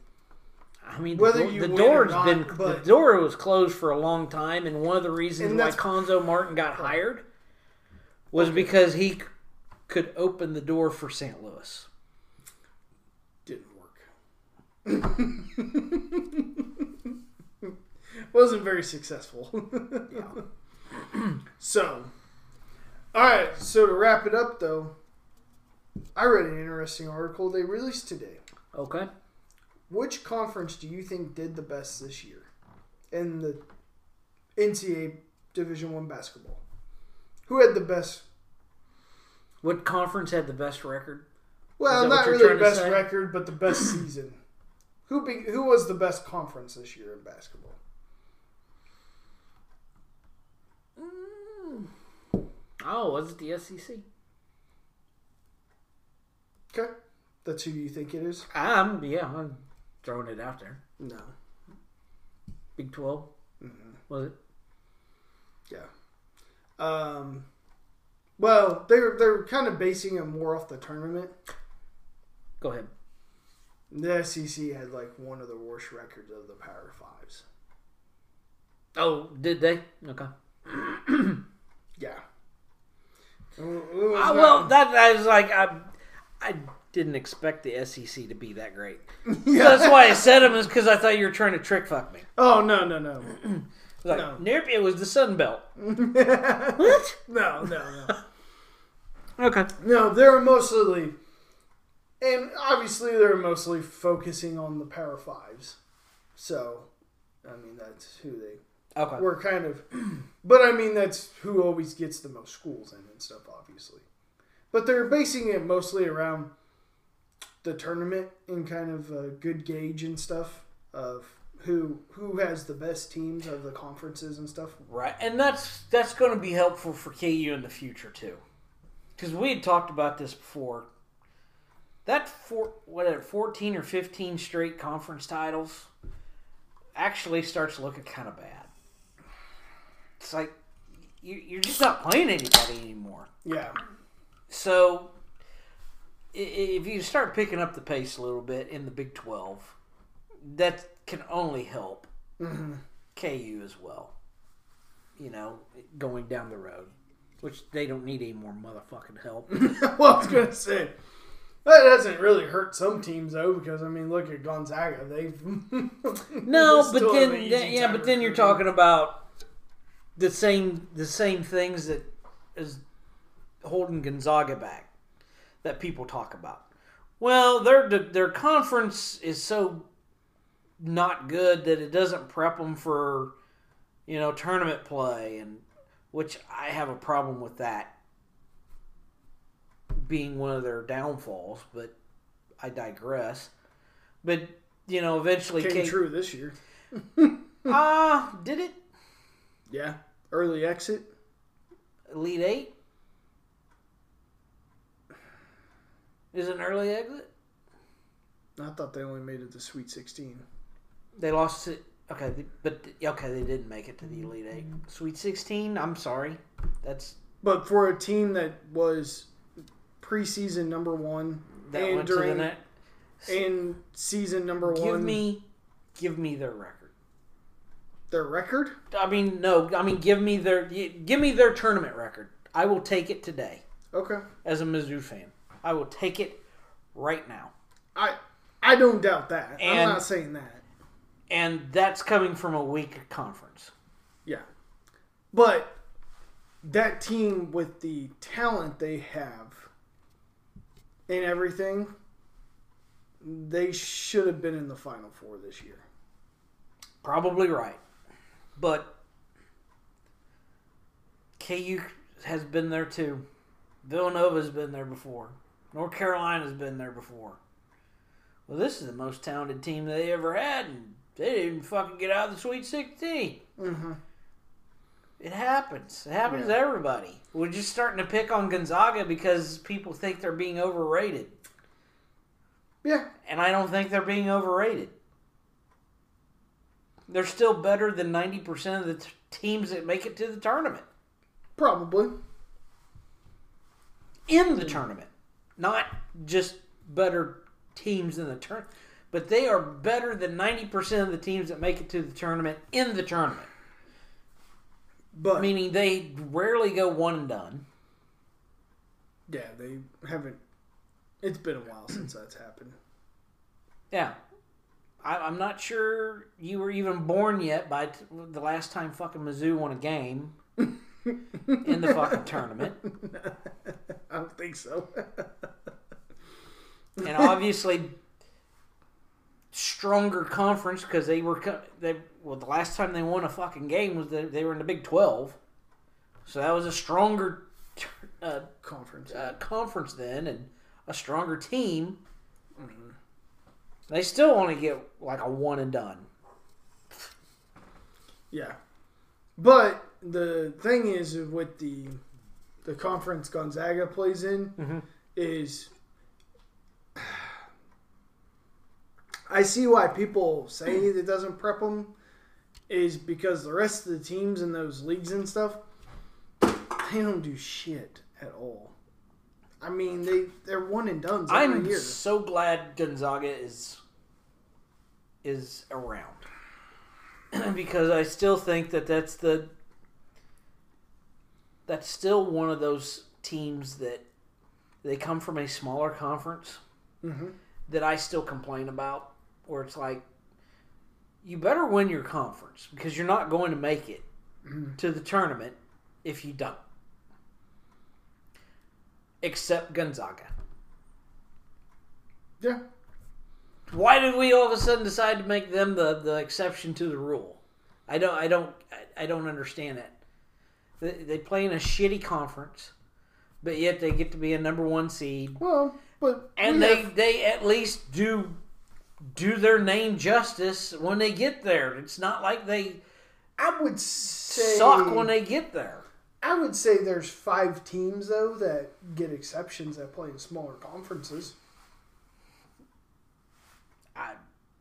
I mean, the, Whether the or door's not, been the door was closed for a long time, and one of the reasons why Cuonzo Martin got hired was because he could open the door for St. Louis. Wasn't very successful. so, all right. So to wrap it up, though, I read an interesting article they released today. Okay, Which conference do you think did the best this year in the NCAA Division One basketball? Who had the best? what conference had the best record? Well, not really to best record, but the best season. Who be, who was the best conference this year in basketball? Oh, was it the SEC? Okay, that's who you think it is. Um, yeah, I'm throwing it out there. No. Big 12 Mm-hmm. was it? Yeah. Um. Well, they're they're kind of basing it more off the tournament. Go ahead. The SEC had like one of the worst records of the Power Fives. Oh, did they? Okay. Yeah. Ah, well, that I was like, I, I didn't expect the SEC to be that great. yeah. That's why I said them is because I thought you were trying to trick fuck me. Oh no no no. Like, No. nope, it was the Sun Belt. what? What? No no no. Okay. No, they're mostly, and obviously they're mostly focusing on the Power Fives. So, I mean that's who they Okay. were kind of, but I mean that's who always gets the most schools in and stuff, obviously. But they're basing it mostly around the tournament and kind of a good gauge and stuff of who who has the best teams of the conferences and stuff. Right, and that's that's going to be helpful for KU in the future too, because we had talked about this before. That four, what are fourteen or fifteen straight conference titles, actually starts looking kind of bad. It's like you, you're just not playing anybody anymore. Yeah, So, if you start picking up the pace a little bit in the Big Twelve, that can only help hmm KU as well. You know, going down the road, which they don't need any more motherfucking help. well, I was gonna say that doesn't really hurt some teams though, because I mean, look at Gonzaga. They've No, but then an yeah, but then you're talking about the same the same things that is holding Gonzaga back that people talk about. Well, their their conference is so not good that it doesn't prep them for you know tournament play and which I have a problem with that being one of their downfalls, but I digress. But you know, eventually came K- true this year. Ah, did it? Yeah, early exit. Elite Eight? Is it an early exit? I thought they only made it to Sweet Sixteen. They lost it. Okay, but okay, they didn't make it to the Elite Eight. Sweet Sixteen. I'm sorry. That's But for a team that was preseason number one that and went to the during net. and season number Give one, me, give me their record. their record. I mean, no. I mean, give me their give me their tournament record. I will take it today Okay, as a Mizzou fan. I will take it right now. I I don't doubt that. And, I'm not saying that. And that's coming from a weak conference. Yeah, but that team with the talent they have and everything, they should have been in the Final Four this year. Probably right. But KU has been there too. Villanova's been there before. North Carolina's been there before. Well, this is the most talented team they ever had, and they didn't fucking get out of the Sweet 16. Mm-hmm. It happens. It happens Yeah. to everybody. We're just starting to pick on Gonzaga because people think they're being overrated. Yeah. And I don't think they're being overrated. They're still better than 90% of the t- teams that make it to the tournament. Probably. In the tournament. Not just better teams in the tournament. But they are better than 90% of the teams that make it to the tournament in the tournament. But Meaning they rarely go one and done. yeah, they haven't. It's been a while since that's happened. Yeah. I, I'm not sure you were even born yet by t- the last time fucking Mizzou won a game in the fucking tournament. I don't think so. And obviously, stronger conference because they were co- they well the last time they won a fucking game was the, they were in the Big Twelve, so that was a stronger uh, Conference. uh, conference then and a stronger team. They still only get like a one and done. Yeah. But the thing is with the the conference Gonzaga plays in Mhm. is I see why people say it doesn't prep them is because the rest of the teams in those leagues and stuff they don't do shit at all. I mean, they they're one and done I'm year. so glad Gonzaga is is around because I still think that that's the that's still one of those teams that they come from a smaller conference Mhm. that I still complain about where it's like you better win your conference because you're not going to make it to the tournament if you don't except Gonzaga Yeah. Why did we all of a sudden decide to make them the, the exception to the rule? I don't I don't I- don't understand it. They, they play in a shitty conference, but yet they get to be a number one seed, Well, but and we they have- they at least do do their name justice when they get there. It's not like they I would say suck when they get there. I would say there's five teams though that get exceptions that play in smaller conferences. I,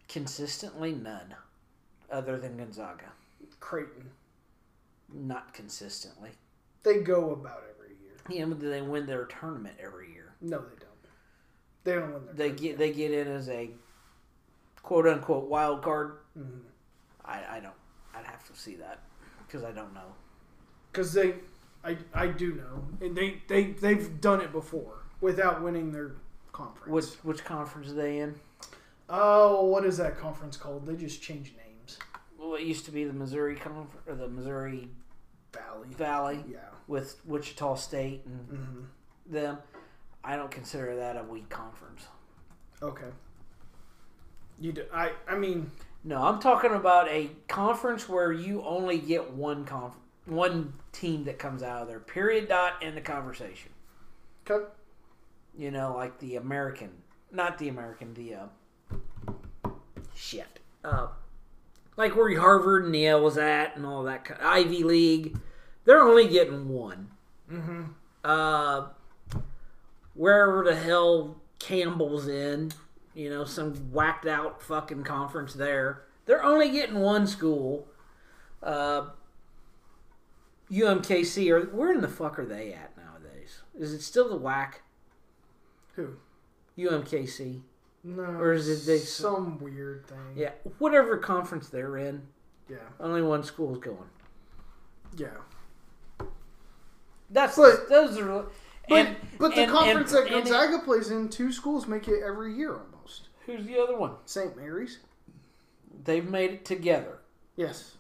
consistently none, other than Gonzaga. Creighton, Not consistently. they go about every year. Yeah, but they win their tournament every year. No, they don't. They don't win their. they get they get in as a quote unquote wild card. Mhm. I, I don't. I'd have to see that because I don't know. because they, I I do know, and they they they've done it before without winning their conference. Which which conference are they in? oh, what is that conference called? They just changed names. Well, it used to be the Missouri conference or the Missouri Valley. Valley Yeah. with Wichita State and hmm them. I don't consider that a weak conference. Okay. You do. I I mean, No, I'm talking about a conference where you only get one conf- one team that comes out of there. Period. Dot. End the conversation. okay. You know, like the American, not the American, the uh, shit, uh, like where Harvard and Yale was at, and all that Ivy League. They're only getting one. Mm-hmm. Uh, wherever the hell Campbell's in, you know, some whacked out fucking conference there. They're only getting one school. Uh, UMKC, or where in the fuck are they at nowadays? Is it still the WAC? Who? UMKC. No. Or is it they- some weird thing? Yeah, whatever conference they're in, Yeah. only one school's going. Yeah. That's But- those are. But and- but the and- conference and- that it- Gonzaga plays in, two schools make it every year. Who's the other one? St. Mary's. They've made it together. Yes.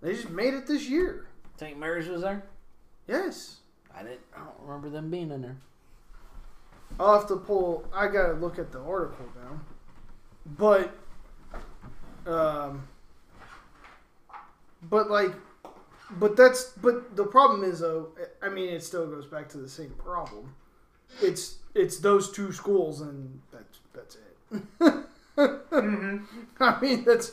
They just made it this year. St. Mary's was there. Yes. I didn't. I don't remember them being in there. I'll have to pull. I gotta look at the article now. But, um, but like, but that's but the problem is though. I mean, it still goes back to the same problem. It's it's those two schools, and that's that's it. I mean, that's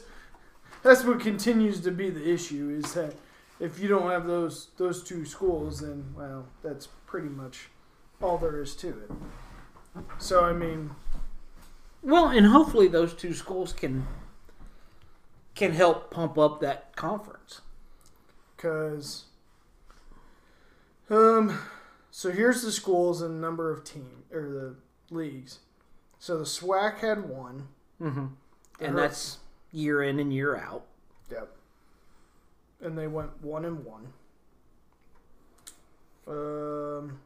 that's what continues to be the issue is that if you don't have those those two schools, then well, that's pretty much all there is to it. So I mean, Well, and hopefully those two schools can can help pump up that conference. because um, so here's the schools and number of team or the leagues. So the SWAC had one. Mm-hmm. And that's year in and year out. Yep. And they went one and one. Um,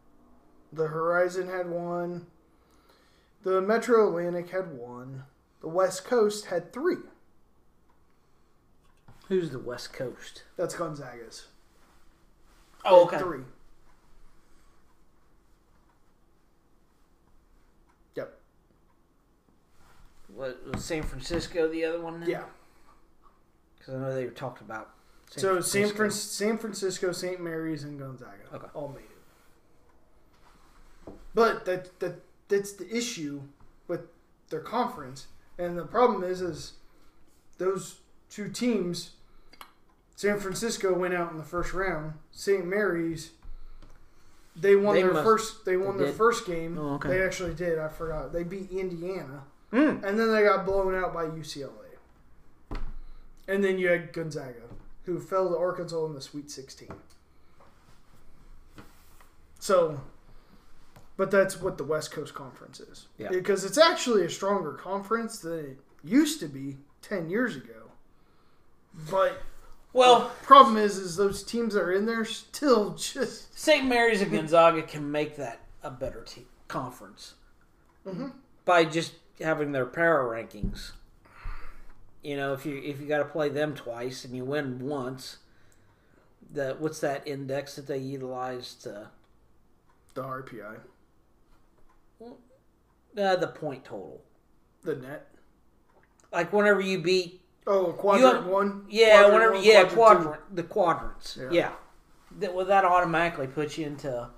the Horizon had one. The Metro Atlantic had one. The West Coast had three. Who's the West Coast? That's Gonzaga's. Oh, okay. Three. Yep. What was San Francisco the other one? then? Yeah. because I know they were talking about. San so San, Francisco. Fran- San Francisco, St. Mary's, and Gonzaga Okay. all made it. But that that that's the issue with their conference, and the problem is is those two teams. San Francisco went out in the first round. St. Mary's, they won They their must- first. They won they their did? first game. Oh, okay. They actually did. I forgot. They beat Indiana, Mm. and then they got blown out by UCLA. And then you had Gonzaga, who fell to Arkansas in the Sweet 16. So, but that's what the West Coast Conference is. Yeah. Because it's actually a stronger conference than it used to be 10 years ago. But Well, the problem is, is those teams that are in there still just St. Mary's and Gonzaga can make that a better team conference Mhm. by just having their power rankings. You know, if you if you got to play them twice and you win once, the what's that index that they utilize to the RPI, uh, the point total? the net. Like whenever you beat, Oh, quadrant You- one. yeah, Quadrant whenever one, yeah, two. quadrant the quadrants, Yeah. yeah. That well, that automatically puts you into,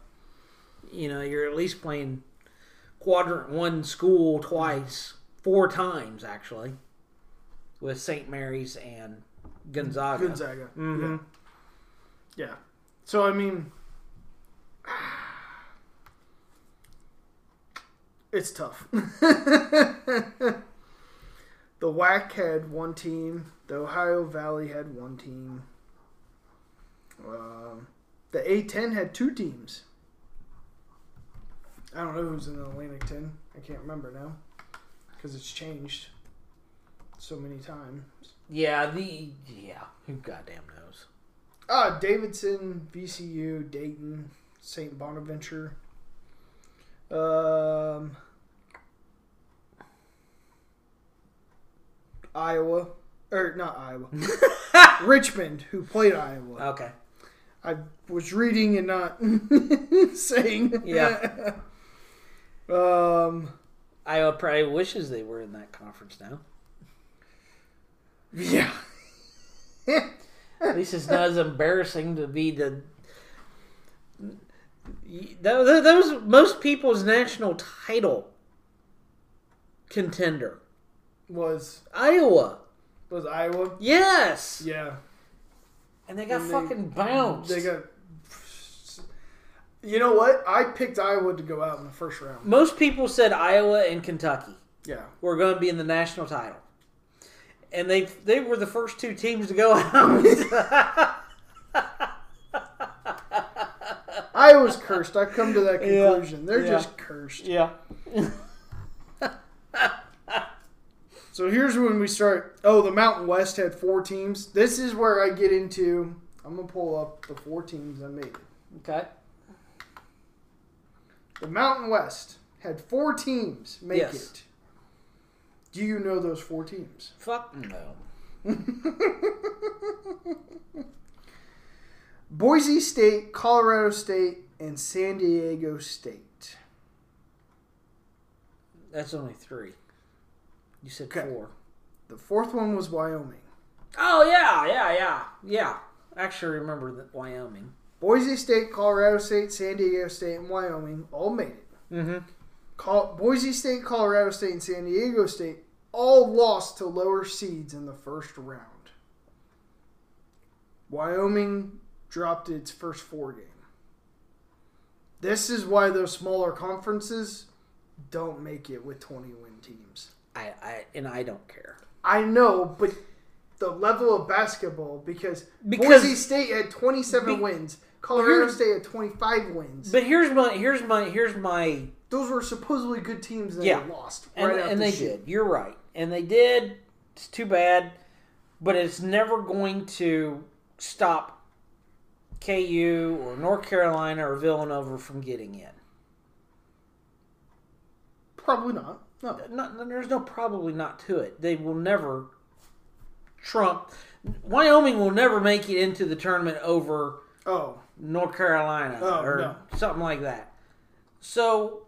you know, you're at least playing quadrant one school twice, four times actually, with St. Mary's and Gonzaga. Gonzaga. Mhm. Yeah. Yeah. So I mean, it's tough. the WAC had one team. The Ohio Valley had one team. Um, the A10 had two teams. I don't know who's in the Atlantic 10. I can't remember now because it's changed so many times. Yeah, the yeah, who goddamn knows? Ah, Davidson, VCU, Dayton, St. Bonaventure. Um, Iowa, or not Iowa, Richmond, who played Iowa. Okay, I was reading and not saying. Yeah. Um. Iowa probably wishes they were in that conference now. Yeah. At least it's not as embarrassing to be the. That, that that was most people's national title contender. Was Iowa. was Iowa? Yes. Yeah. And they got And they- fucking bounced. They got. You know what? I picked Iowa to go out in the first round. most people said Iowa and Kentucky Yeah. were going to be in the national title. And they they were the first two teams to go out. Iowa's cursed. I've come to that Yeah. conclusion. They're Yeah. just cursed. yeah. So here's when we start. Oh, the Mountain West had four teams. This is where I get into. I'm gonna pull up the four teams I made. Okay. The Mountain West had four teams make Yes. it. Do you know those four teams? Fuck no. Boise State, Colorado State, and San Diego State. That's only three. You said Okay. four. The fourth one was Wyoming. Oh yeah, yeah, yeah, yeah. I actually remember that Wyoming. Boise State, Colorado State, San Diego State, and Wyoming all made it. Mm-hmm. Col- Boise State, Colorado State, and San Diego State all lost to lower seeds in the first round. Wyoming dropped its first four game. This is why those smaller conferences don't make it with 20 win teams. I, I and I don't care. I know, but the level of basketball because, Because- Boise State had 27 Be- wins, Colorado here's- State had 25 wins. But here's my here's my here's my Those were supposedly good teams that Yeah. lost and, right out and the they chute. did. You're right, and they did. It's too bad, but it's never going to stop KU or North Carolina or Villanova from getting in. Probably not. No. Not, there's no probably not to it. They will never trump. Wyoming will never make it into the tournament over Oh, North Carolina Oh, or no. something like that. So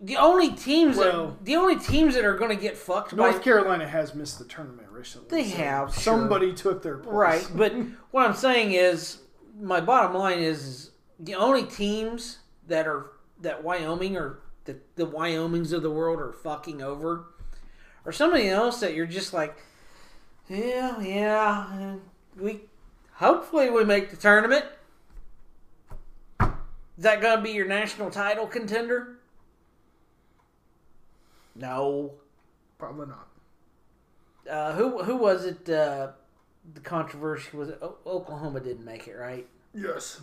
the only teams Well- that the only teams that are going to get fucked North by Carolina has missed the tournament recently. They have, sure. Somebody took their place. right, but what I'm saying is my bottom line is, is the only teams that are that Wyoming or the the Wyomings of the world are fucking over or somebody else that you're just like, yeah, yeah, we hopefully we make the tournament. Is that going to be your national title contender? No. Probably not. Uh, who who was it? Uh, the controversy was it o- Oklahoma didn't make it right. Yes.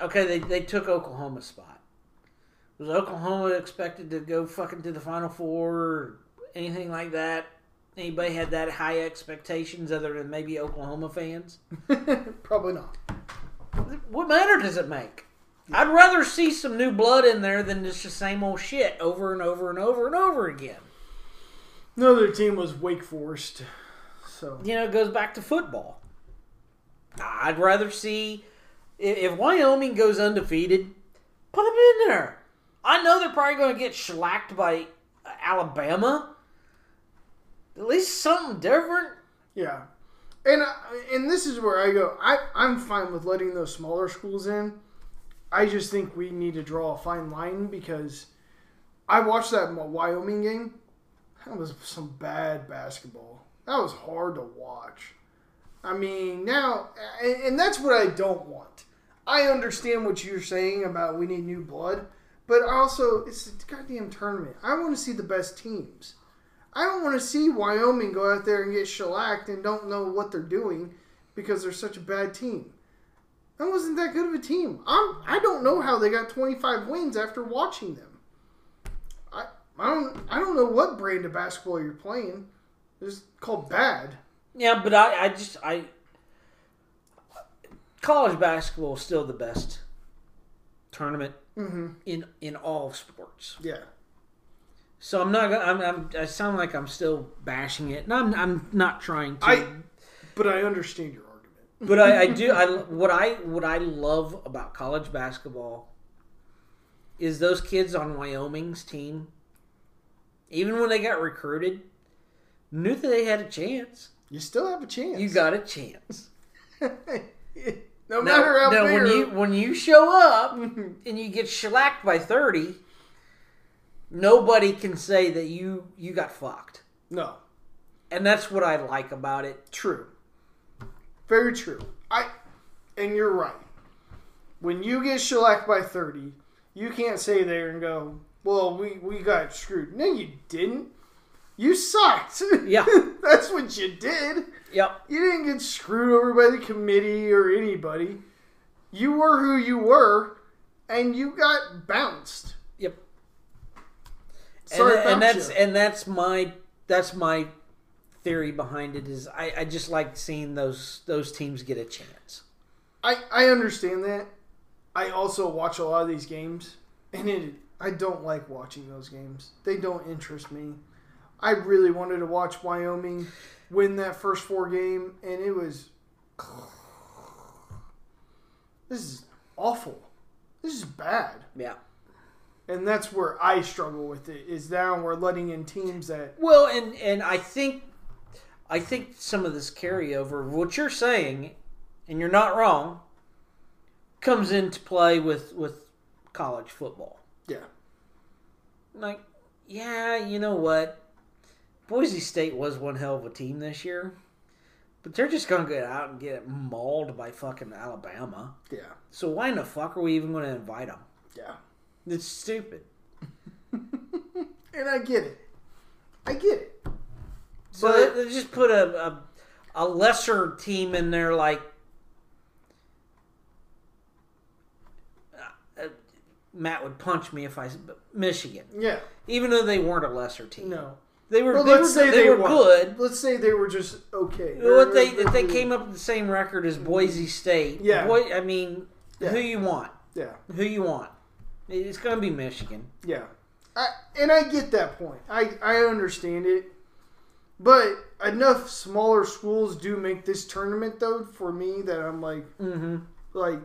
Okay, they they took Oklahoma's spot. Was Oklahoma expected to go fucking to the Final Four or anything like that? Anybody had that high expectations other than maybe Oklahoma fans? Probably not. What matter does it make? I'd rather see some new blood in there than just the same old shit over and over and over and over again. Another team was Wake Forest. So you know, it goes back to football. I'd rather see if, Wyoming goes undefeated, put them in there. I know they're probably going to get shellacked by Alabama. At least something different. yeah, and uh, and this is where I go. I I'm fine with letting those smaller schools in. I just think we need to draw a fine line because I watched that Wyoming game. That was some bad basketball. That was hard to watch. I mean, now, and, and that's what I don't want. I understand what you're saying about we need new blood, but also it's a goddamn tournament. I want to see the best teams. I don't want to see Wyoming go out there and get shellacked and don't know what they're doing because they're such a bad team. That wasn't that good of a team. I'm I don't know how they got 25 wins after watching them. I I don't I don't know what brand of basketball you're playing. It's called bad. Yeah, but I, I just I college basketball is still the best tournament Mm-hmm. in in all sports. Yeah. So I'm not. I'm, I'm. I sound like I'm still bashing it, and I'm. I'm not trying to. I but I understand your argument. but I, I do. I what I what I love about college basketball is those kids on Wyoming's team. Even when they got recruited, knew that they had a chance. You still have a chance. You got a chance. no Now, matter how now big when you when you show up and you get shellacked by thirty, nobody can say that you you got fucked. No. And that's what I like about it. True. Very true. I and you're right. When you get shellacked by 30, you can't say there and go, "Well, we we got screwed." No, you didn't. You sucked. Yeah. That's what you did. Yep. You didn't get screwed over by the committee or anybody. You were who you were, and you got bounced. Sorry and, and that's you. and that's my that's my theory behind it is I, I just like seeing those those teams get a chance. I, I understand that. I also watch a lot of these games, and it, I don't like watching those games. They don't interest me. I really wanted to watch Wyoming win that first four game, and it was. This is awful. This is bad. Yeah. And that's where I struggle with it. Is now we're letting in teams that Well, and and I think I think some of this carryover. What you're saying and you're not wrong, comes into play with with college football. Yeah. Like, yeah, you know what? Boise State was one hell of a team this year, but they're just gonna get out and get mauled by fucking Alabama. Yeah. So why in the fuck are we even going to invite them? Yeah. It's stupid. And I get it. I get it. So But- they, they just put a, a a lesser team in there, like uh, Matt would punch me if I Michigan, Yeah. even though they weren't a lesser team. No. They were. But they let's were, say they, they, were won. good. Let's say they were just okay. What they if they came up with the same record as Boise State, Yeah. Boy, I mean, Yeah. who you want? Yeah. Who you want? It's going to be Michigan. Yeah. I, and I get that point. I, I understand it. But enough smaller schools do make this tournament though for me that I'm like Mm-hmm. like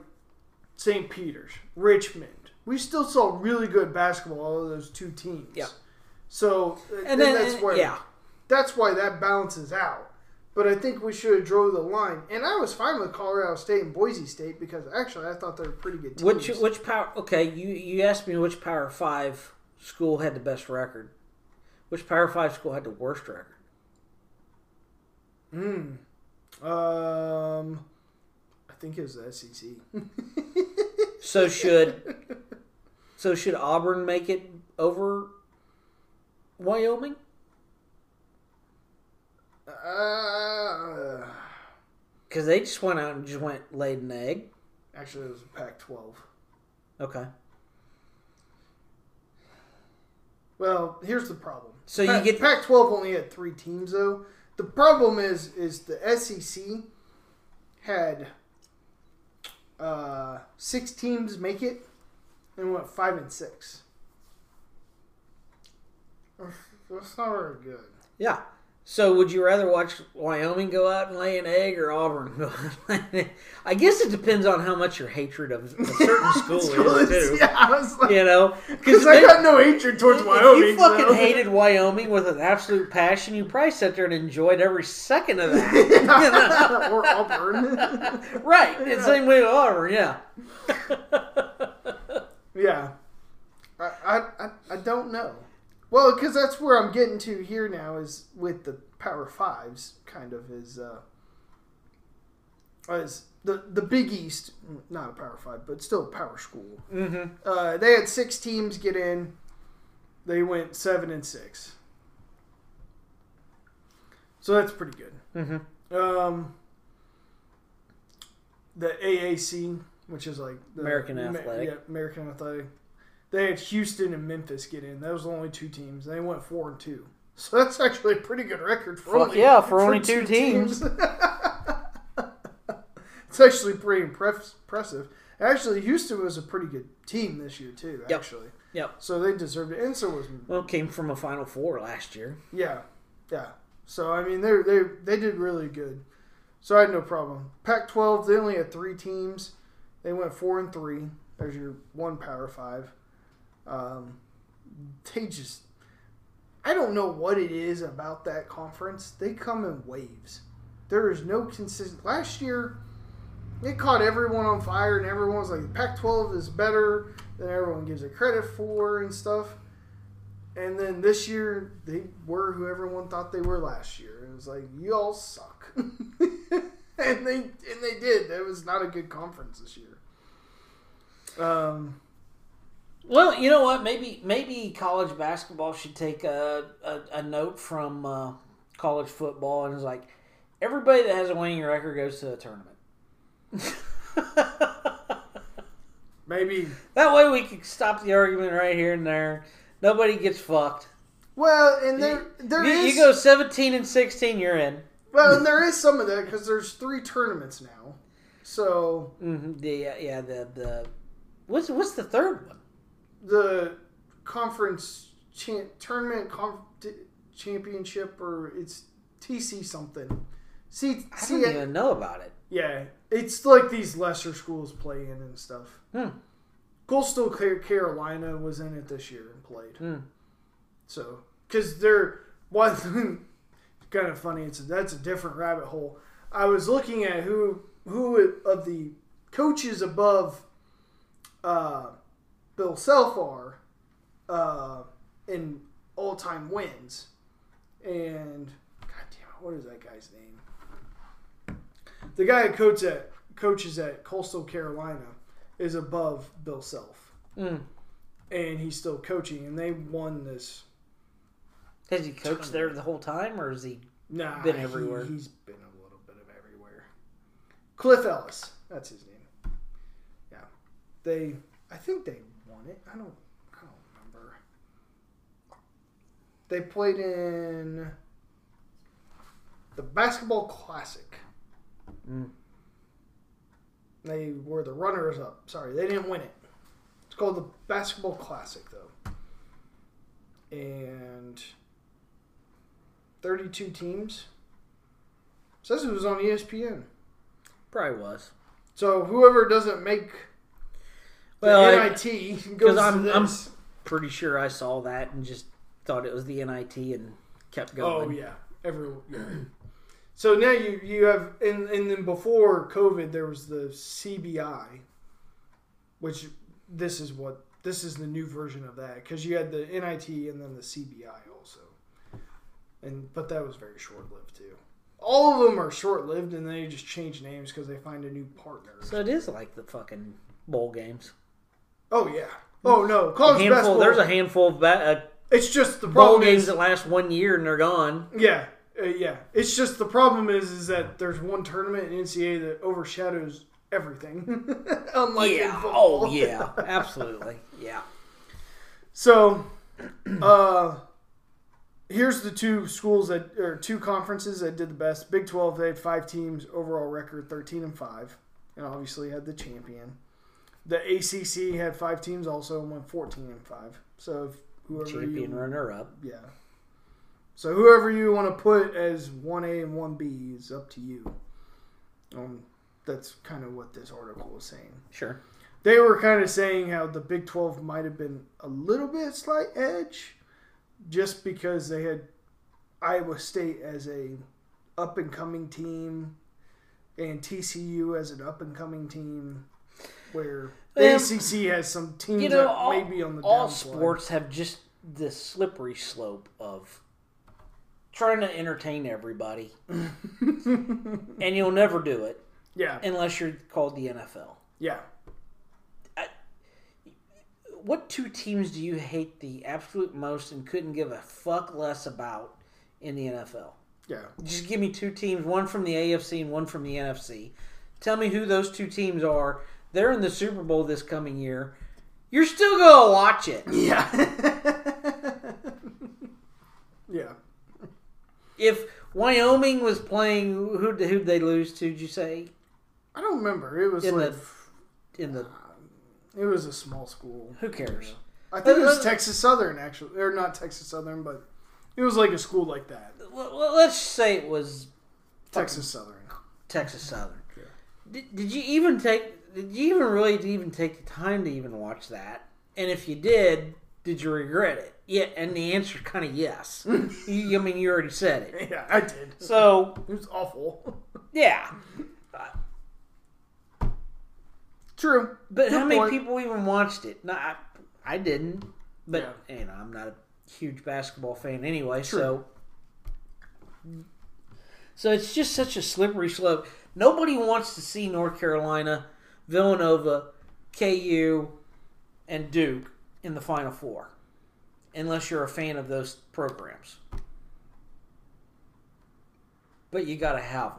St. Peter's, Richmond. We still saw really good basketball out of those two teams. Yeah. So uh, And then that's and- why yeah, that's why that balances out. But I think we should have drove the line. And I was fine with Colorado State and Boise State because actually I thought they were pretty good teams. which which power? Okay, you you asked me which Power Five school had the best record. Which Power Five school had the worst record? Hmm. Um, I think it was the SEC. So should so should Auburn make it over Wyoming? Uh, Because they just went out and just went laid an egg. actually, it was Pac-12. Okay. Well, here's the problem. So you Pac- get- Pac-12 only had three teams though. The problem is is the SEC had uh, six teams make it and went five and six. That's not very good. Yeah. So would you rather watch Wyoming go out and lay an egg or Auburn go out and lay an egg? I guess it depends on how much your hatred of a certain school is too. yeah, I was like, You know, because I got no hatred towards if Wyoming. If you fucking so- hated Wyoming with an absolute passion, you probably sat there and enjoyed every second of that. or Auburn. right. It's the same way with Auburn, yeah. Yeah. I, I, I, I don't know. Well, because that's where I'm getting to here now is with the Power Fives, kind of is uh, as the the Big East, not a Power Five, but still a Power School. Mm-hmm. Uh, they had six teams get in. They went seven and six. So that's pretty good. Mm-hmm. Um, the AAC, which is like the American Ma- Athletic. yeah, American Athletic. They had Houston and Memphis get in. Those were the only two teams. They went four and two. So that's actually a pretty good record for Fuck only yeah, for only two teams. it's actually pretty impressive. Actually, Houston was a pretty good team this year too. Yep. Actually, Yep. so they deserved it, and so was Well, came from a Final Four last year. yeah, yeah. So I mean, they they they did really good. So I had no problem. Pac-12, they only had three teams. They went four and three. There's your one Power Five. Um, they just, I don't know what it is about that conference. They come in waves. There is no consistent. Last year, it caught everyone on fire, and everyone was like, "Pac-12 is better than everyone gives it credit for," and stuff. And then this year, they were who everyone thought they were last year. It was like, you all suck. and they and they did. That was not a good conference this year. Um, Well, you know what? Maybe maybe college basketball should take a, a, a note from uh, college football and is like everybody that has a winning record goes to the tournament. maybe. that way we can stop the argument right here and there. Nobody gets fucked. Well, and there there You, is you go seventeen and sixteen, you're in. well, and there is some of that because there's three tournaments now. So hmm The yeah the the what's what's the third one? The conference cha- tournament conf- t- championship or it's TC something. See, I don't even know about it. Yeah, it's like these lesser schools play in and stuff. Hmm. Coastal Carolina was in it this year and played. Hmm. So, because they're one kind of funny. It's that's a different rabbit hole. I was looking at who who of the coaches above uh, Bill Self are uh, in all time wins. And God damn it, what is that guy's name? The guy who coaches at coaches at Coastal Carolina is above Bill Self, Mm. and he's still coaching, and they won this. Has he coached there the whole time, or has he? Nah, Been he- everywhere. he's been a little bit of everywhere. Cliff Ellis, that's his name. Yeah, they. I think they won it. I don't. I don't remember. They played in the basketball classic. Mm. They were the runners up. Sorry, they didn't win it. It's called the basketball classic though. And 32 teams. Says it was on ESPN. Probably was. So whoever doesn't make Well, NIT goes I'm- I'm- Pretty sure I saw that and just thought it was the NIT and kept oh, going. Oh yeah, everyone. yeah. So now you you have and and then before COVID there was the CBI, which this is what this is the new version of that because you had the NIT and then the CBI also, and but that was very short lived too. All of them are short lived and they just change names because they find a new partner. So it is like the fucking bowl games. Oh yeah. Oh no, college handful. basketball. There's a handful of ba- uh, it's just the bowl problem games is that last one year and they're gone. Yeah, uh, yeah. It's just the problem is is that there's one tournament in NCAA that overshadows everything. Unlike yeah. Oh yeah. Absolutely. Yeah. So, uh, here's the two schools that or two conferences that did the best. Big Twelve they had five teams, overall record thirteen and five, and obviously had the champion. The ACC had five teams also and went fourteen and five. So if whoever Champion you, runner up. Yeah. So whoever you want to put as one A and one B is up to you. Um, that's kind of what this article was saying. Sure. They were kind of saying how the Big Twelve might have been a little bit slight edge, just because they had Iowa State as a up and coming team, and TCU as an up and coming team, where the Um, ACC has some teams You know, that all, may be on the all sports have just this slippery slope of trying to entertain everybody, and you'll never do it Yeah, unless you're called the NFL. yeah. What two teams do you hate the absolute most and couldn't give a fuck less about in the NFL? Yeah. Just give me two teams, one from the AFC and one from the NFC. Tell me who those two teams are. They're in the Super Bowl this coming year. You're still gonna watch it. Yeah. yeah. If Wyoming was playing, who who'd they lose to? Did you say I don't remember. It was in like the in the? it was a small school. Who cares? I think it was Uh, uh, Texas Southern actually, or not Texas Southern, but it was like a school like that. Let's say it was Texas Southern. Texas Southern. Yeah. Did, did you even take? Did you even really even take the time to even watch that? And if you did, did you regret it? Yeah, and the answer is kind of yes. you, I mean, you already said it. Yeah, I did. So It was awful. yeah, True. but Good how many point. people even watched it? No, I, I didn't. But Yeah. you know, I'm not a huge basketball fan anyway. True. So, so it's just such a slippery slope. Nobody wants to see North Carolina, Villanova, KU, and Duke in the Final Four, unless you're a fan of those programs. But you got to have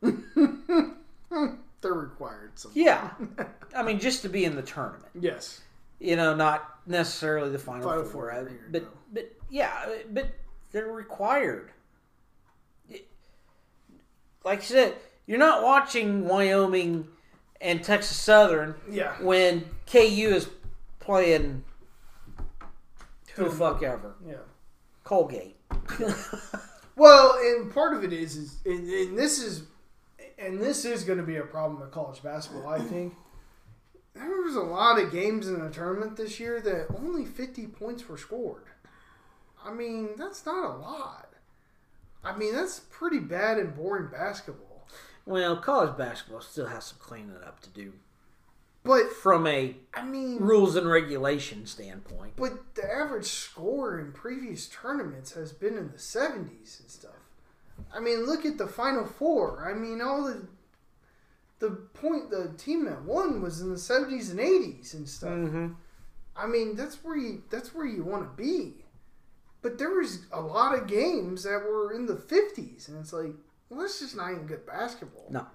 them. They're required. So. Yeah, I mean, just to be in the tournament. Yes. you know, not necessarily the final, Final four, four uh, year, but no. but yeah, uh, but they're required. Like I said, you're not watching Wyoming and Texas Southern Yeah. when KU is playing who the fuck ever Yeah. Colgate. Well, and part of it is is and, and this is and this is going to be a problem with college basketball. I think there was a lot of games in the tournament this year that only fifty points were scored. I mean, that's not a lot. I mean, that's pretty bad and boring basketball. Well, college basketball still has some cleaning up to do But from a I mean, rules and regulation standpoint. but the average score in previous tournaments has been in the seventies and stuff. I mean, look at the final four. I mean, all the the point the team that won was in the seventies and eighties and stuff. Mm-hmm. I mean, that's where you that's where you want to be. But there was a lot of games that were in the fifties, and it's like, well, that's just not even good basketball. No.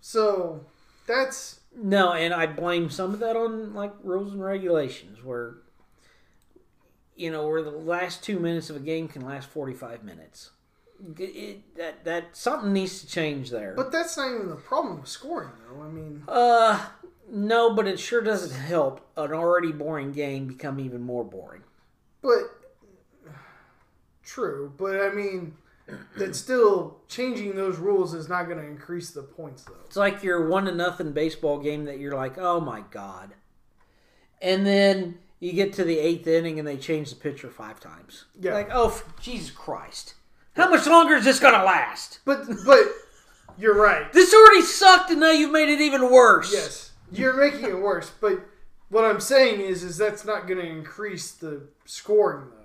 So that's No, and I blame some of that on like rules and regulations, where you know where the last two minutes of a game can last forty five minutes. It, it- that that something needs to change there. but that's not even the problem with scoring, though. I mean, uh, no, but it sure doesn't help an already boring game become even more boring. but true. But I mean, that still changing those rules is not going to increase the points, though. It's like your one to nothing baseball game that you're like, oh my god, and then you get to the eighth inning and they change the pitcher five times. Yeah. Like, oh for Jesus Christ, how much longer is this gonna last? But but you're right. This already sucked, and now you've made it even worse. Yes, you're making it worse. But what I'm saying is, is that's not going to increase the scoring, though.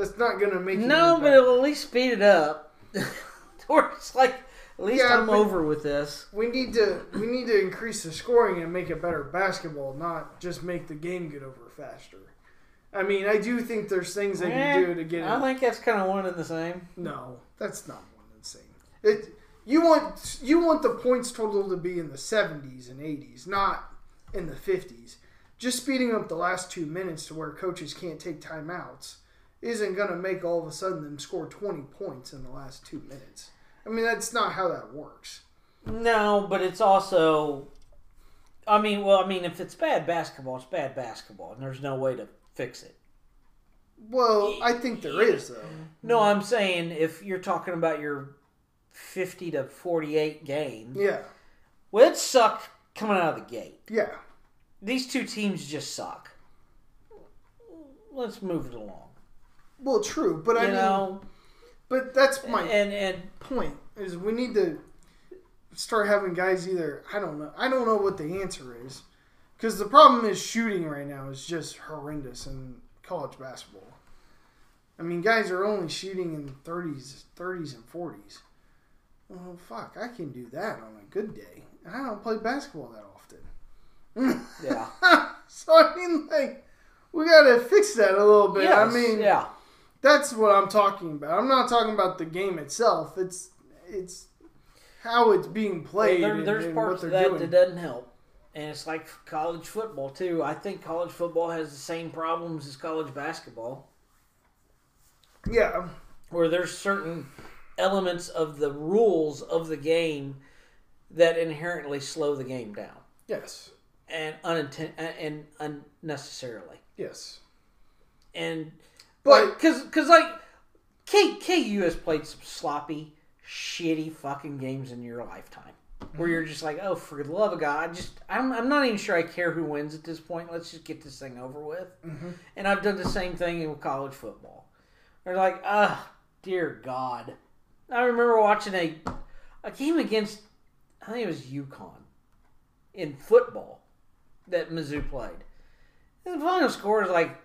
That's not going to make No, but it'll at least speed it up. or it's like, at least Yeah, I'm but- over with this. we need to we need to increase the scoring and make it better basketball, not just make the game get over faster. I mean, I do think there's things they Eh, can do to get I it. think that's kind of one and the same. No, that's not one and the same. It you want you want the points total to be in the 70s and 80s, not in the 50s. Just speeding up the last two minutes to where coaches can't take timeouts isn't going to make all of a sudden them score 20 points in the last two minutes. I mean, that's not how that works. No, but it's also. I mean, well, I mean, if it's bad basketball, it's bad basketball, and there's no way to fix it. Well, I think there is though. No, I'm saying if you're talking about your 50 to 48 game, Yeah, well, it sucked coming out of the gate. yeah, These two teams just suck. Let's move it along. Well, true, but I mean, know, but that's my and and point is we need to start having guys either I don't know I don't know what the answer is because the problem is shooting right now is just horrendous in college basketball. I mean, guys are only shooting in thirties, thirties and forties. Well, fuck, I can do that on a good day. I don't play basketball that often. yeah. so I mean, like, we gotta fix that a little bit. I mean, yeah. That's what I'm talking about. I'm not talking about the game itself. It's it's how it's being played. There- there's and what parts of that doing. that doesn't help. And it's like college football too. I think college football has the same problems as college basketball, yeah, where there's certain elements of the rules of the game that inherently slow the game down yes, and uninten- and unnecessarily. yes. And But because because like K, KU has played some sloppy, shitty fucking games in your lifetime, where you're just like, oh, for the love of God, I just I'm, I'm not even sure I care who wins at this point. Let's just get this thing over with. Mhm. And I've done the same thing in college football. They're like, ah, dear God. I remember watching a a game against I think it was UConn in football that Mizzou played. And the final score is like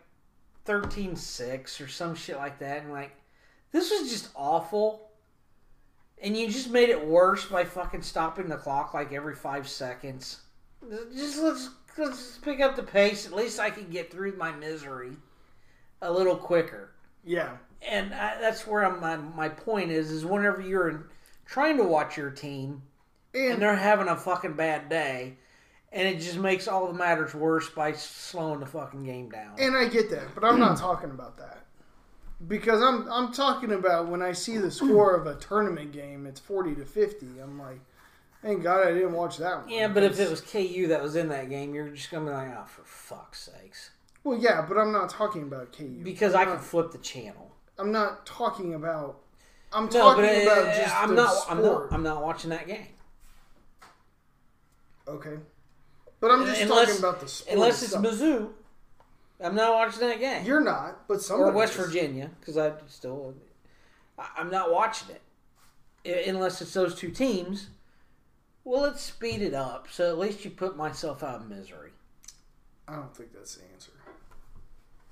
13-6 or some shit like that. And like, this was just awful. And you just made it worse by fucking stopping the clock like every five seconds. Just let's, let's pick up the pace. At least I can get through my misery a little quicker. yeah, And I, that's where I'm, my, my point is, is whenever you're in, trying to watch your team and and they're having a fucking bad day, and it just makes all the matters worse by slowing the fucking game down. and I get that, but I'm not talking about that because I'm I'm talking about when I see the score of a tournament game, it's forty to fifty. I'm like, thank God I didn't watch that one. yeah, but if it was KU that was in that game, you're just gonna be like, oh, for fuck's sakes. well, yeah, but I'm not talking about KU Because I can flip the channel. I'm not talking about. I'm No, talking about just I'm the not. sport. I'm not. I'm not watching that game Okay. But I'm just Unless- talking about the sport. unless it's itself. Mizzou. I'm not watching that game. You're not, but somebody or West is. Virginia, because I still. I'm not watching it. unless it's those two teams. Well, let's speed it up so at least you put myself out of misery I don't think that's the answer.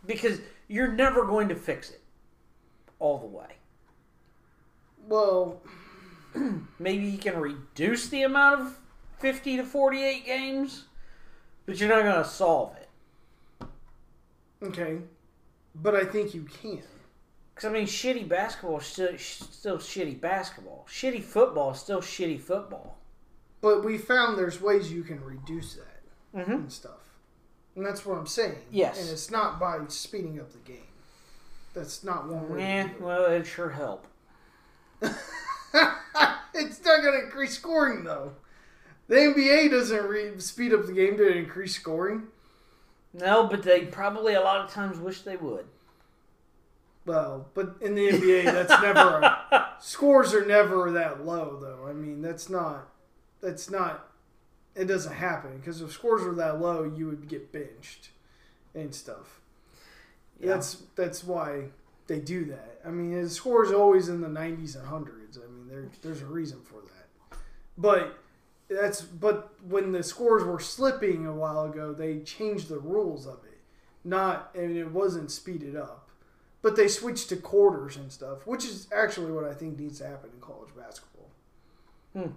because you're never going to fix it all the way. Well, Maybe you can reduce the amount of 50 to 48 games, but you're not going to solve it. okay, but I think you can. Because, I mean, shitty basketball is still, still shitty basketball. Shitty football is still shitty football. But we found there's ways you can reduce that Mm-hmm. and stuff, and that's what I'm saying. Yes. and it's not by speeding up the game. That's not one way. Yeah, it. well, it'd sure help. it's not going to increase scoring though. The NBA doesn't re- speed up the game to increase scoring. No, but they probably a lot of times wish they would. Well, but in the NBA, that's never a, scores are never that low though. I mean, that's not that's not it doesn't happen because if scores were that low, you would get benched and stuff. Yeah. That's that's why they do that. I mean, the scores always in the 90s and hundreds. I mean, there there's a reason for that. But that's but when the scores were slipping a while ago, they changed the rules of it. Not and it wasn't speeded up. But they switched to quarters and stuff, which is actually what I think needs to happen in college basketball. Hmm.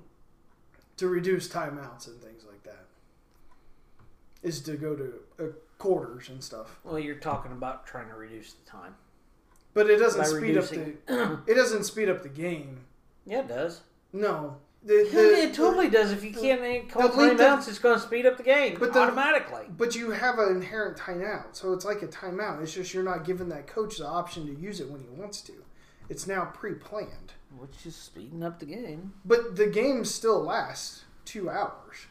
To reduce timeouts and things like that. Is to go to uh, quarters and stuff. Well, you're talking about trying to reduce the time. But it doesn't By speed up reducing- the it doesn't speed up the game. Yeah, it does. No. The, the, it totally does. If you can't make call the timeouts, it's going to speed up the game But the- automatically. But you have an inherent timeout, so it's like a timeout. It's just you're not giving that coach the option to use it when he wants to. It's now pre-planned. Which is speeding up the game. But the game still lasts two hours.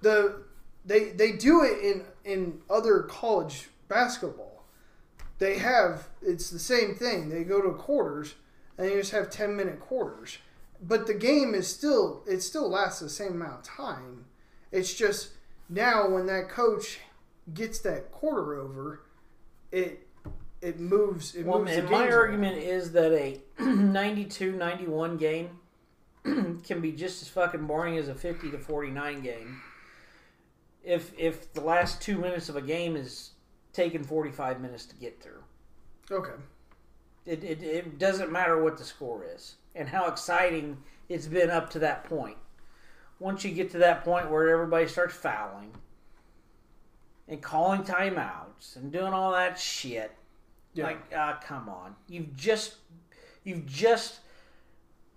The they they do it in in other college basketball. They have it's the same thing. They go to quarters and you just have ten minute quarters. But the game is still it still lasts the same amount of time. It's just now when that coach gets that quarter over, it it moves it Well, moves the and my games around. argument is that a 92-91 game can be just as fucking boring as a 50 to 49 game. If if the last 2 minutes of a game is taking 45 minutes to get through. Okay. It, it, it doesn't matter what the score is and how exciting it's been up to that point. Once you get to that point where everybody starts fouling and calling timeouts and doing all that shit, Yeah. like, ah, come on. You've just you've just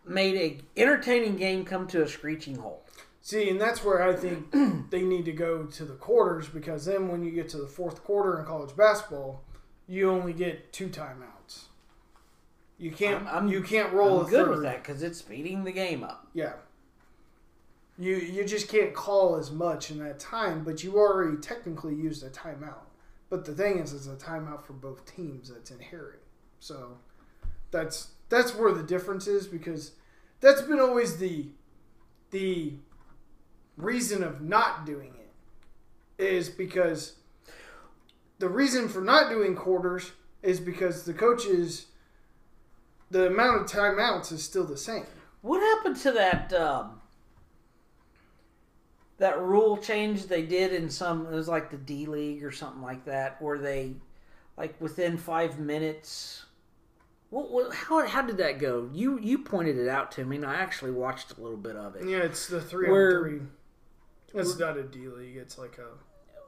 made a entertaining game come to a screeching halt. See, and that's where I think they need to go to the quarters because then when you get to the fourth quarter in college basketball, you only get two timeouts. You can't. I'm- I'm- you can't roll I'm a good third. with that because it's speeding the game up. Yeah. You you just can't call as much in that time, but you already technically used a timeout. But the thing is, it's a timeout for both teams that's inherent. So that's that's where the difference is because that's been always the the reason of not doing it is because the reason for not doing quarters is because the coaches the amount of timeouts is still the same. What happened to that um, that rule change they did in some? It was like the D League or something like that, where they like within five minutes. What, what, how, how did that go? You you pointed it out to me, and I actually watched a little bit of it. Yeah, it's the three Where- on three. It's not a D league. It's like a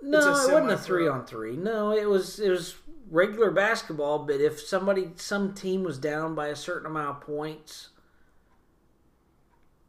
No, it wasn't a three on three. No, it was it was regular basketball. But if somebody, some team was down by a certain amount of points,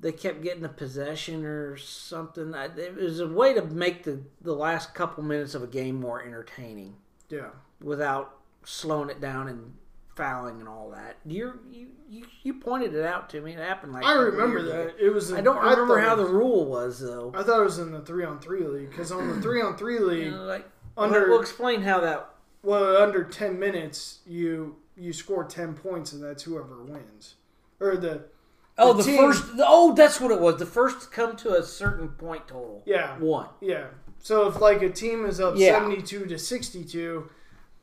they kept getting a possession or something. It was a way to make the the last couple minutes of a game more entertaining yeah. without slowing it down and fouling and all that. You you you, you pointed it out to me. It happened like I remember that it was. In, I don't remember thought how it the rule was though. I thought it was in the three on three league because on the three on three You league, know, like under- we'll explain how that well, under ten minutes, you you score ten points and that's whoever wins, or the Oh, The the, first. Oh, that's what it was. The first to come to a certain point total. yeah One. yeah. So if like a team is up Yeah. seventy two to sixty two,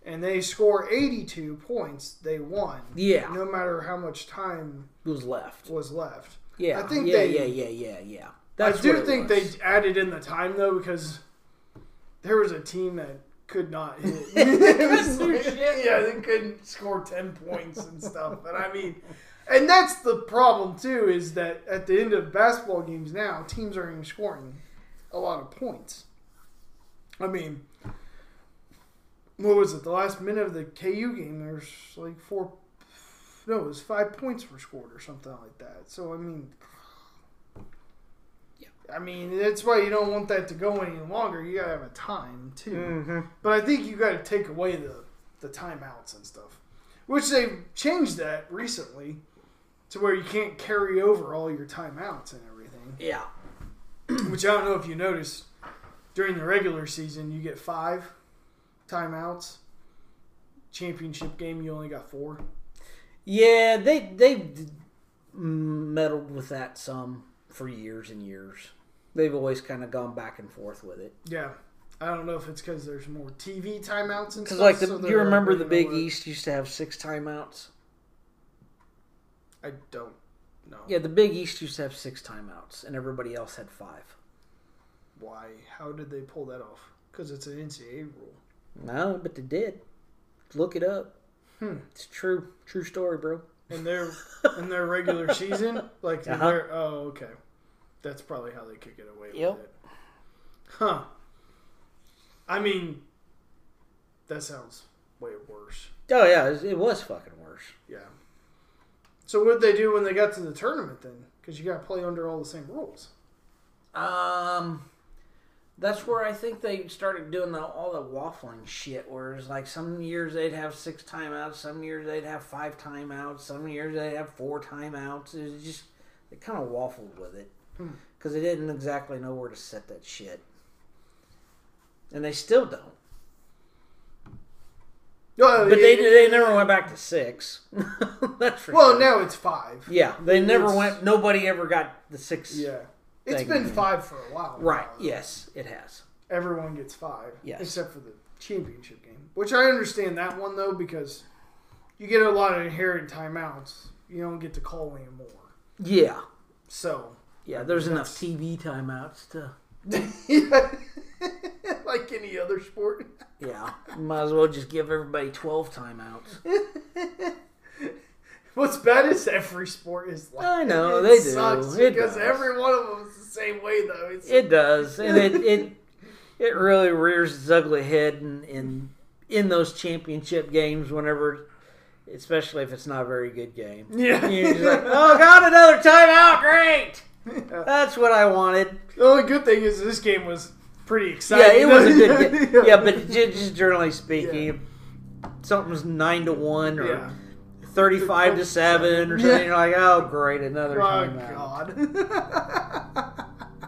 and they score eighty two points, they won. Yeah. No matter how much time was left. was left. Yeah, I think yeah, they- yeah, yeah, yeah, yeah. That's I do think was. they added in the time though because there was a team that could not hit. They It was couldn't do like- shit. Yeah, they couldn't score ten points and stuff. And I mean, and that's the problem too is that at the end of basketball games now, teams are even scoring a lot of points. I mean, what was it? The last minute of the KU game, there's like four. No, it was five points were scored or something like that. So I mean, Yeah. I mean that's why you don't want that to go any longer. You gotta have a time too. Mhm. But I think you got to take away the the timeouts and stuff, which they've changed that recently to where you can't carry over all your timeouts and everything. Yeah. Which I don't know if you noticed during the regular season, you get five timeouts. Championship game, you only got four. Yeah, they they meddled with that some for years and years. They've always kind of gone back and forth with it. Yeah. I don't know if it's because there's more TV timeouts and Because stuff. like the, so you remember the Big East used to have six timeouts. I don't know. Yeah, the Big East used to have six timeouts, and everybody else had five. Why? How did they pull that off? Because it's an NCAA rule. No, but they did. Look it up. Hmm. It's true, true story, bro. in their in their regular season. Like Uh-huh. their oh okay, that's probably how they could get away Yep. with it. Huh. I mean, that sounds way worse. Oh yeah, it, it was fucking worse. Yeah. So what did they do when they got to the tournament then? Because you got to play under all the same rules. Um, that's where I think they started doing the, all the waffling shit. Where it's like some years they'd have six timeouts, some years they'd have five timeouts, some years they'd have four timeouts. It was just they kind of waffled with it Hmm. because they didn't exactly know where to set that shit, and they still don't. Oh, But they they never went back to six. that's for Well, sure. now it's five. Yeah, they never It's- went. Nobody ever got the six. Yeah. It's Thing, been five for a while. Right. now. Yes, it has. Everyone gets five. Yes. Except for the championship game. Which I understand that one though because you get a lot of inherent timeouts. You don't get to call anymore. Yeah. So Yeah. There's enough TV timeouts to. like any other sport. Yeah. Might as well just give everybody twelve timeouts. What's bad is every sport is like I know, they do. sucks It because does. every one of them is the same way though. It's It does, and it it it really rears its ugly head in in, in those championship games whenever. Especially if it's not a very good game. yeah. You're just like, oh, got another timeout. Great. That's what I wanted. the only good thing is this game was pretty exciting. Yeah, it was a good game. Yeah, but just generally speaking, something's nine to one or yeah. Thirty-five to seven or something. Yeah. You're like, oh, great, another Oh timeout, God.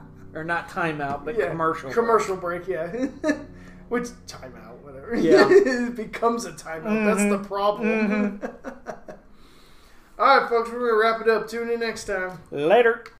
or not timeout, but yeah. commercial. Commercial break, yeah. Which timeout, whatever. Yeah. it becomes a timeout. That's the mm-hmm. problem. Mm-hmm. All right, folks, we're gonna wrap it up. Tune in next time. Later.